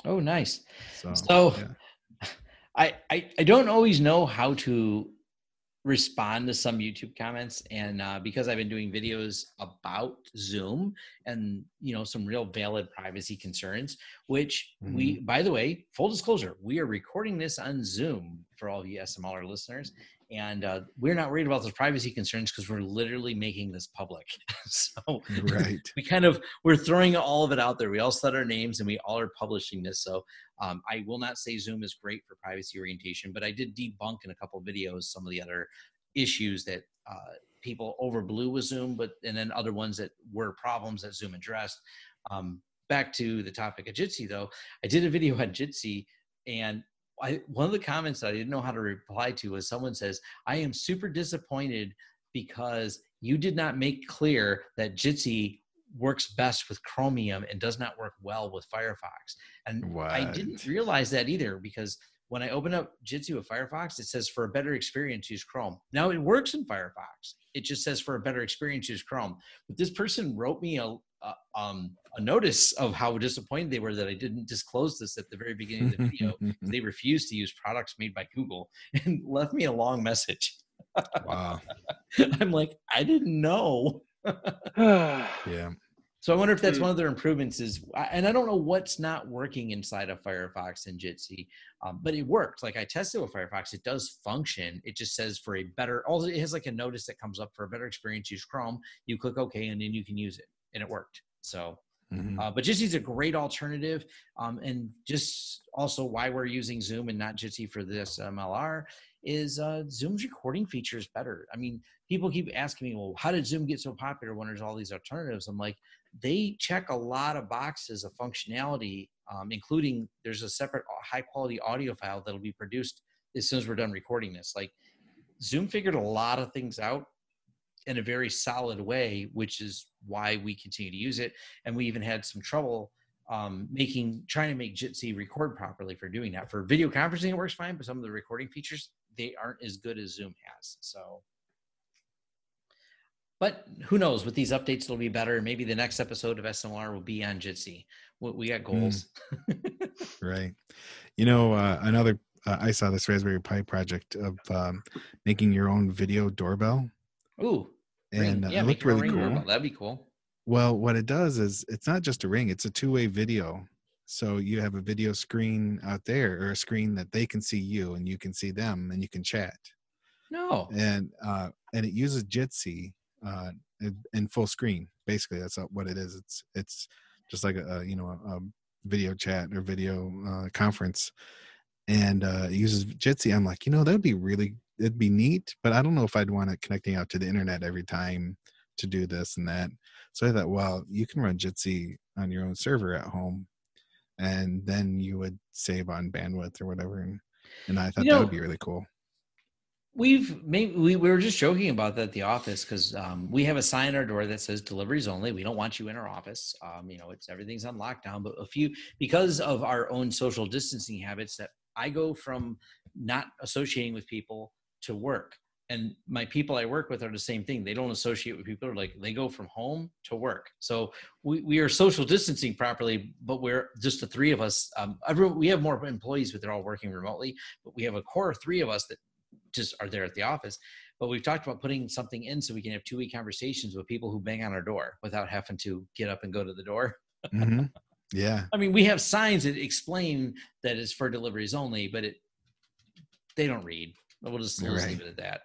Oh, nice. So, So yeah. I, I I don't always know how to respond to some YouTube comments, and uh, because I've been doing videos about Zoom and you know some real valid privacy concerns, which we by the way, full disclosure, we are recording this on Zoom for all of you SMLR listeners, and uh, we're not worried about those privacy concerns because we're literally making this public. so right. we kind of we're throwing all of it out there. We all said our names and we all are publishing this. So um, I will not say Zoom is great for privacy orientation, but I did debunk in a couple of videos some of the other issues that uh, people overblew with Zoom, but and then other ones that were problems that Zoom addressed. Um, back to the topic of Jitsi though, I did a video on Jitsi and I, one of the comments that I didn't know how to reply to was someone says, I am super disappointed because you did not make clear that Jitsi works best with Chromium and does not work well with Firefox. And I didn't realize that either because when I open up Jitsi with Firefox, it says for a better experience, use Chrome. Now it works in Firefox. It just says for a better experience, use Chrome. But this person wrote me a, a, um, a notice of how disappointed they were that I didn't disclose this at the very beginning of the video. they refused to use products made by Google and left me a long message. wow. I'm like, I didn't know. Yeah. So I wonder if that's Hmm. one of their improvements is, and I don't know what's not working inside of Firefox and Jitsi, um, but it worked. Like I tested with Firefox, it does function. It just says for a better, also it has like a notice that comes up for a better experience, use Chrome. You click OK, and then you can use it, and it worked. So, Mhm. uh, but Jitsi's a great alternative, um, and just also why we're using Zoom and not Jitsi for this MLR is uh, Zoom's recording feature is better. I mean, people keep asking me, well, how did Zoom get so popular when there's all these alternatives? I'm like, they check a lot of boxes of functionality, um, including there's a separate high quality audio file that'll be produced as soon as we're done recording this. Like Zoom figured a lot of things out in a very solid way, which is why we continue to use it. And we even had some trouble um, making trying to make Jitsi record properly for doing that. For video conferencing, it works fine, but some of the recording features they aren't as good as Zoom has. So but who knows? With these updates, it'll be better. Maybe the next episode of SMLR will be on Jitsi. We, we got goals. Right. You know, uh, another, uh, I saw this Raspberry Pi project of um, making your own video doorbell. Ooh, And ring, uh, yeah, it looked really cool. That'd be cool. Well, what it does is it's not just a ring, it's a two way video. So you have a video screen out there or a screen that they can see you and you can see them and you can chat. No, And uh, and it uses Jitsi uh, in, full screen. Basically, that's what it is. It's it's just like a, you know a, a video chat or video uh, conference, and uh, it uses Jitsi. I'm like, you know, that would be really it'd be neat, but I don't know if I'd want it connecting out to the internet every time to do this and that. So I thought, well, you can run Jitsi on your own server at home, and then you would save on bandwidth or whatever. And, and I thought You that would be really cool. we've maybe we, we were just joking about that at the office because um, we have a sign on our door that says deliveries only. We don't want you in our office. Um, you know, it's everything's on lockdown. But a few because of our own social distancing habits, that I go from not associating with people to work. And my people I work with are the same thing. They don't associate with people. Like they go from home to work. So we, we are social distancing properly, but we're just the three of us. Um, everyone, we have more employees, but they're all working remotely. But we have a core of three of us that just are there at the office. But we've talked about putting something in so we can have two week conversations with people who bang on our door without having to get up and go to the door. hmm Yeah. I mean, we have signs that explain that it's for deliveries only, but it they don't read. We'll just, we'll just leave it at that.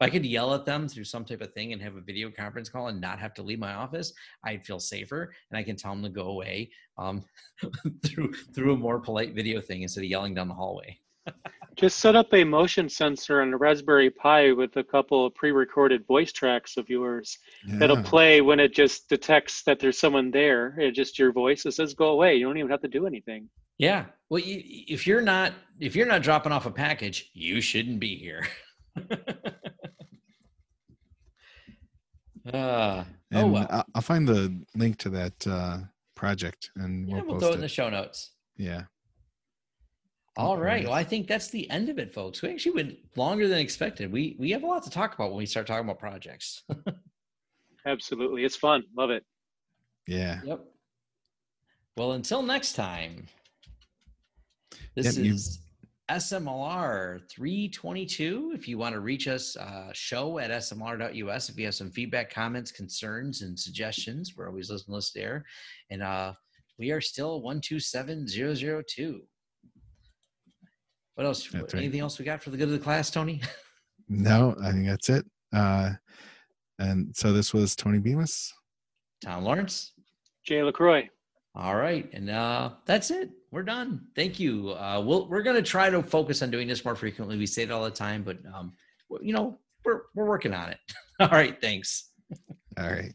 If I could yell at them through some type of thing and have a video conference call and not have to leave my office, I'd feel safer, and I can tell them to go away um, through through a more polite video thing instead of yelling down the hallway. Just set up a motion sensor on a Raspberry Pi with a couple of pre-recorded voice tracks of yours that'll play when it just detects that there's someone there. It's just your voice. It says go away. You don't even have to do anything. Yeah. Well, you, if you're not if you're not dropping off a package, you shouldn't be here. uh, oh well. I'll, I'll find the link to that uh, project and Yeah, we'll, we'll post throw it it. in the show notes. yeah. All Okay, right. yes. Well, I think that's the end of it, folks. We actually went longer than expected. We we have a lot to talk about when we start talking about projects. Absolutely. It's fun. Love it. Yeah. Yep. Well, until next time, this Yep, you- is SMLR 322. If you want to reach us, uh, show at smlr.us. If you have some feedback, comments, concerns, and suggestions, we're always listening to list there. And uh, we are still 127002. What else? That's right. Anything else we got for the good of the class, Tony? No, I think that's it. Uh, and so this was Tony Bemis. Tom Lawrence. Jay LaCroix. All right, and uh, that's it. We're done. Thank you. Uh, we'll we're gonna try to focus on doing this more frequently. We say it all the time, but um, you know, we're we're working on it. all right, thanks. All right.